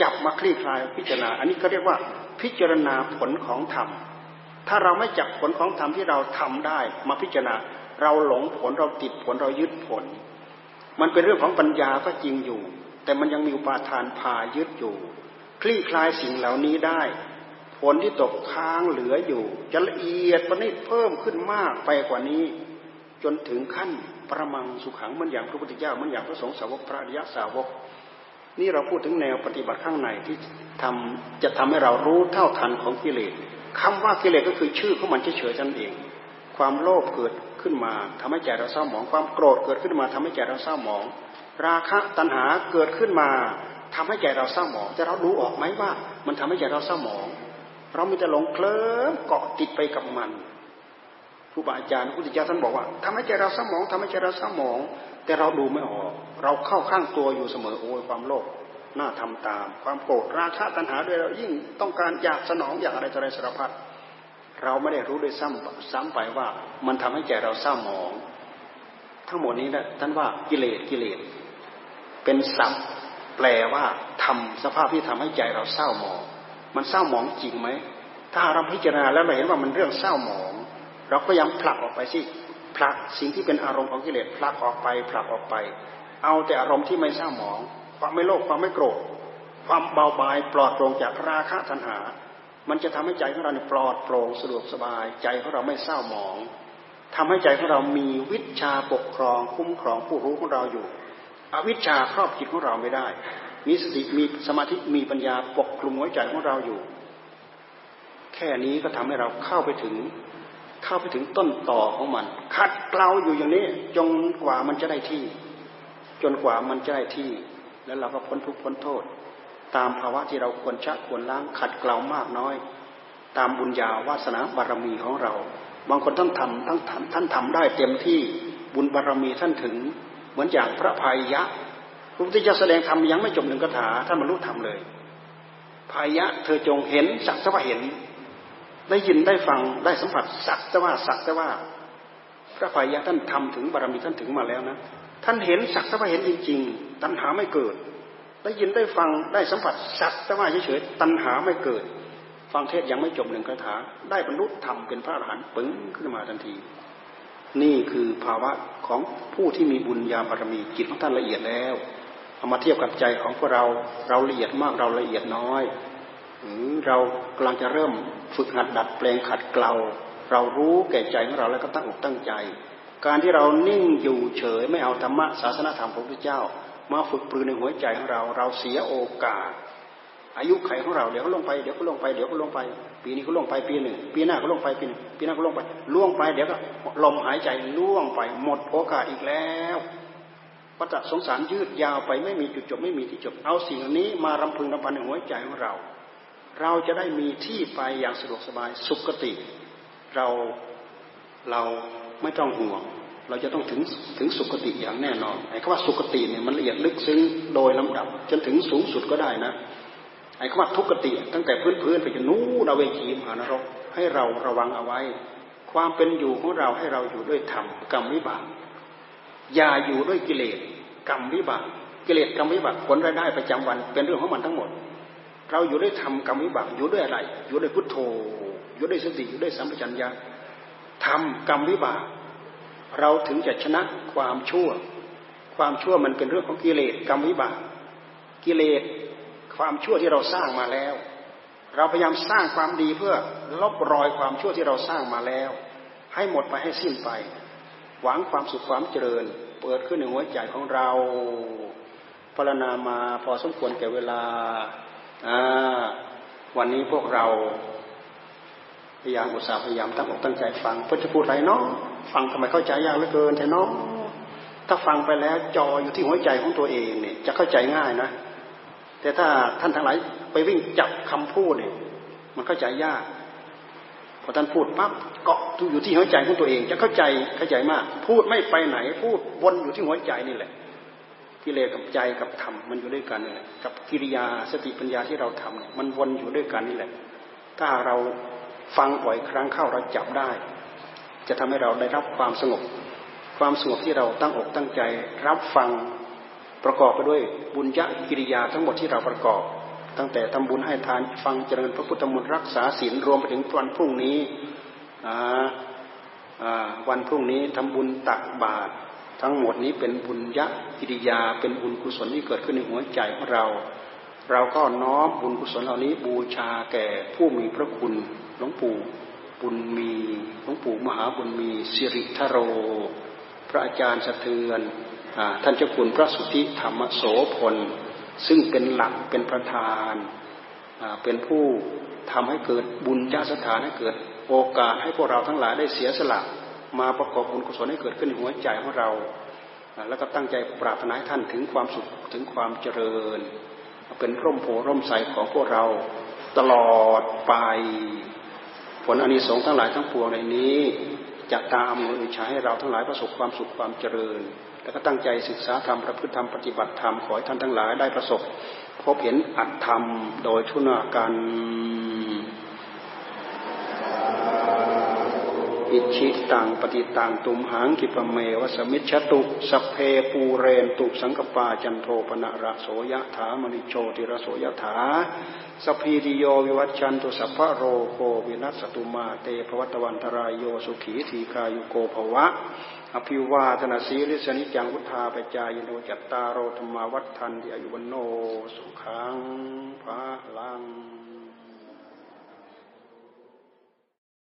จับมาคลี่คลายพิจารณา อันนี้ก็เรียกว่าพิจารณาผลของธรรม ถ้าเราไม่จับผลของธรรมที่เราทำได้ มาพิจารณา เราหลงผลเราติดผลเรายึดผล มันเป็นเรื่องของปัญญาก็จริงอยู่ แต่มันยังมีอุปาทานพายึดอยู่ คลี่คลายสิ่งเหล่านี้ได้ ผลที่ตกค้างเหลืออยู่ จะละเอียดประณีตเพิ่มขึ้นมากไปกว่านี้ จนถึงขั้น ประมังสุขังมันอย่างพระพุทธเจ้ามันอย่างพระสงฆ์สาวกพระอริยสาวก นี่เราพูดถึงแนวปฏิบัติข้างในที่ทำจะทำให้เรารู้เท่าทันของกิเลสคำว่ากิเลสก็คือชื่อของมันเฉยๆนั่นเอง ความโลภเกิดขึ้นมาทำให้ใจเราเศร้าหมอง ความโกรธเกิดขึ้นมาทำให้ใจเราเศร้าหมอง ราคะตัณหาเกิดขึ้นมาทำให้ใจเราเศร้าหมองแต่เราดูออกไหมว่า มันทำให้ใจเราเศร้าหมอง เรามีแต่หลงเคลิ้มเกาะติดไปกับมัน ครูบาอาจารย์พระพุทธเจ้าท่านบอกว่าทำให้ใจเราเศร้าหมองทำให้ใจเราเศร้าหมอง แต่เราดูไม่ออก เราเข้าข้างตัวอยู่เสมอโอ้ยความโลภน่าทำตาม ความโกรธราคะตัณหาด้วยเรายิ่งต้องการอยากสนองอยากอะไรจะอะไรสารพัดเราไม่ได้รู้ด้วยซ้ำซ้ำไปว่า มันทำให้ใจเราเศร้าหมอง ทั้งหมดนี้นะท่านว่ากิเลสกิเลสเป็นศัพท์แปแปลว่าทำสภาพที่ทำให้ใจเราเศร้าหมอง มันเศร้าหมองจริงไหมถ้าเราพิจารณาแล้วเราเห็นว่ามันเรื่องเศร้าหมอง เราก็ยังผลักออกไปสิผลักสิ่งที่เป็นอารมณ์ของกิเลสผลักออกไปผลักออกไป เอาแต่อารมณ์ที่ไม่เศร้าหมองความไม่โลภความไม่โกรธ ความเบาบายปลอดโปร่งจากราคะตัณหา มันจะทำให้ใจของเราปลอดโปร่งสะดวกสบาย ใจของเราไม่เศร้าหมองทำให้ใจของเรามีวิชาปกครองคุ้มครองผู้รู้ของเราอยู่ อวิชาครอบจิตของเราไม่ได้ มีสติมีสมาธิมีปัญญาปกคลุมหัวใจของเราอยู่ แค่นี้ก็ทำให้เราเข้าไปถึง เข้าไปถึงต้นต่อของมันขัดเกลาอยู่อย่างนี้ จนกว่ามันจะได้ที่ จนกว่ามันจะได้ที่ แล้วเราก็พ้นทุกข์พ้นโทษ ตามภาวะที่เราควรชักควรล้างขัดเกลามากน้อย ตามบุญญาวาสนาบารมีของเรา บางคนท่านทำท่านทำท่านทำได้เต็มที่บุญบารมีท่านถึง เหมือนอย่างพระภัยยะพระพุทธเจ้าแสดงธรรมยังไม่จบหนึ่งคาถาท่านบรรลุธรรมเลยพายะ เธอจงเห็นสักแต่ว่าเห็น ได้ยินได้ฟังได้สัมผัสสักแต่ว่าสักแต่ว่า พระพายะท่านทำถึงบารมีท่านถึงมาแล้วนะท่านเห็นสักแต่ว่าเห็นจริง ๆ ตัณหาไม่เกิด ได้ยินได้ฟังได้สัมผัสสักแต่ว่าเฉยๆตัณหาไม่เกิด ฟังเทศยังไม่จบหนึ่งคาถา ได้บรรลุธรรมเป็นพระอรหันต์ปึ้งขึ้นมาทันที นี่คือภาวะของผู้ที่มีบุญญาบารมีจิตของท่านละเอียดแล้วเอามาเทียบกับใจของพวกเราเราละเอียดมากเราละเอียดน้อย เรากำลังจะเริ่มฝึกหัดดัดแปลงขัดเกลา เรารู้แก่ใจของเราแล้วก็ตั้งอกตั้งใจ การที่เรานิ่งอยู่เฉยไม่เอาธรรมะศาสนาธรรมของพระเจ้า มาฝึกปรือในหัวใจของเรา เราเสียโอกาส อายุไขของเราเดี๋ยวก็ลงไปเดี๋ยวก็ลงไปเดี๋ยวก็ลงไป ปีนี้ก็ลงไปปีหนึ่งปีหน้าก็ลงไปปีหนึ่งปีหน้าก็ลงไปล่วงไปเดี๋ยวก็ลมหายใจล่วงไปหมดโอกาสอีกแล้ววัฏสงสารยืดยาวไปไม่มีจุดจบไม่มีที่จบเอาสิ่งนี้มารำพึงรำพันในหัวใจของเรา เราจะได้มีที่ไปอย่างสะดวกสบายสุขติ เราเราไม่ต้องห่วง เราจะต้องถึงถึงสุขติอย่างแน่นอนไอ้คำว่าสุขติเนี่ยมันละเอียดลึกซึ้งโดยลำดับ จนถึงสูงสุดก็ได้นะไอ้คำว่าทุกติตั้งแต่พื้นพื้นไปจนนู้นเอาเวทีมหานรกให้เราระวังเอาไว้ ความเป็นอยู่ของเราให้เราอยู่ด้วยธรรมกรรมวิบากอย่าอยู่ด้วยกิเลสกรรมวิบากกิเลสกรรมวิบากผลรายได้ประจำวันเป็นเรื่องของมันทั้งหมด เราอยู่ด้วยธรรมกรรมวิบากอยู่ด้วยอะไร อยู่ด้วยพุทโธ อยู่ด้วยสติอยู่ด้วยสัมปชัญญะทำกรรมวิบาก เราถึงจะชนะความชั่ว ความชั่วมันเป็นเรื่องของกิเลสกรรมวิบาก กิเลสความชั่วที่เราสร้างมาแล้ว เราพยายามสร้างความดีเพื่อลบรอยความชั่วที่เราสร้างมาแล้ว ให้หมดไปให้สิ้นไป หวังความสุขความเจริญ เปิดขึ้นในหัวใจของเราพรณนามาพอสมควรแก่เวลา วันนี้พวกเราพยายามอุตส่าห์พยายามตั้งอกตั้งใจฟังเพื่อจะพูดอะไรเนาะฟังทำไมเข้าใจยากเหลือเกินแต่น้องถ้าฟังไปแล้วจออยู่ที่หัวใจของตัวเองเนี่ย จะเข้าใจง่ายนะ แต่ถ้าท่านทั้งหลายไปวิ่งจับคำพูดเนี่ย มันเข้าใจยากพอท่านพูดปั๊บเกาะอยู่ที่หัวใจของตัวเอง จะเข้าใจเข้าใจมาก พูดไม่ไปไหน พูดวนอยู่ที่หัวใจนี่แหละ กิเลสกับใจกับธรรมมันอยู่ด้วยกันนี่แหละกับกิริยาสติปัญญาที่เราทำเนี่ยมันวนอยู่ด้วยกันนี่แหละ ถ้าเราฟังบ่อยครั้งเข้าเราจับได้ จะทำให้เราได้รับความสงบ ความสงบที่เราตั้งอกตั้งใจ รับฟังประกอบไปด้วยบุญญกิริยาทั้งหมดที่เราประกอบ ตั้งแต่ทำบุญให้ทานฟังเจริญพระพุทธมนต์รักษาศีลรวมไปถึงวันพรุ่งนี้วันพรุ่งนี้ทำบุญตักบาตร ทั้งหมดนี้เป็นบุญยะกิริยา เป็นบุญกุศลที่เกิดขึ้นในหัวใจของเรา เราก็น้อมบุญกุศลเหล่านี้บูชาแก่ผู้มีพระคุณหลวงปู่บุญมีหลวงปู่มหาบุญมีสิริทโร พระอาจารย์สะเทือนท่านเจ้าคุณพระสุทธิธรรมโสพล ซึ่งเป็นหลักเป็นประธานเป็นผู้ทำให้เกิดบุญญาสถานให้เกิดโอกาสให้พวกเราทั้งหลายได้เสียสละ มาประกอบบุญกุศลให้เกิดขึ้นในหัวใจของเรา แล้วก็ตั้งใจปรารถนาให้ท่านถึงความสุขถึงความเจริญ เป็นร่มโพร่มใสของพวกเราตลอดไป ผลอานิสงส์ทั้งหลายทั้งปวงในนี้จะตามมือใช้ให้เราทั้งหลายประสบความสุขความเจริญ แล้วก็ตั้งใจศึกษาธรรมประพฤติธรรมปฏิบัติธรรมขอให้ท่านทั้งหลายได้ประสบ พบเห็นอัตธรรมโดยทุนาการ อิจฉิตังปัตถิตังตุมหัง ขิปปะเมวะ สะมิชฌะตุ สัพเพปูเรนตุสังกัปปาจันโทปัณณะระโส ยะถา มะณิโชติระโส ยะถา สัพพีติโยวิวัชชันตุสัพพะโรโควินัสสะตุมาเต ภะวัตวันตะราโยสุขีทีฆายุโก ภะวะ อะภิวาทะนะสีลิสสะ นิจจังวุฑฒาปะจายิโนจัตตาโรธัมมาวัฑฒันติอายุวัณโณ สุขัง พะลัง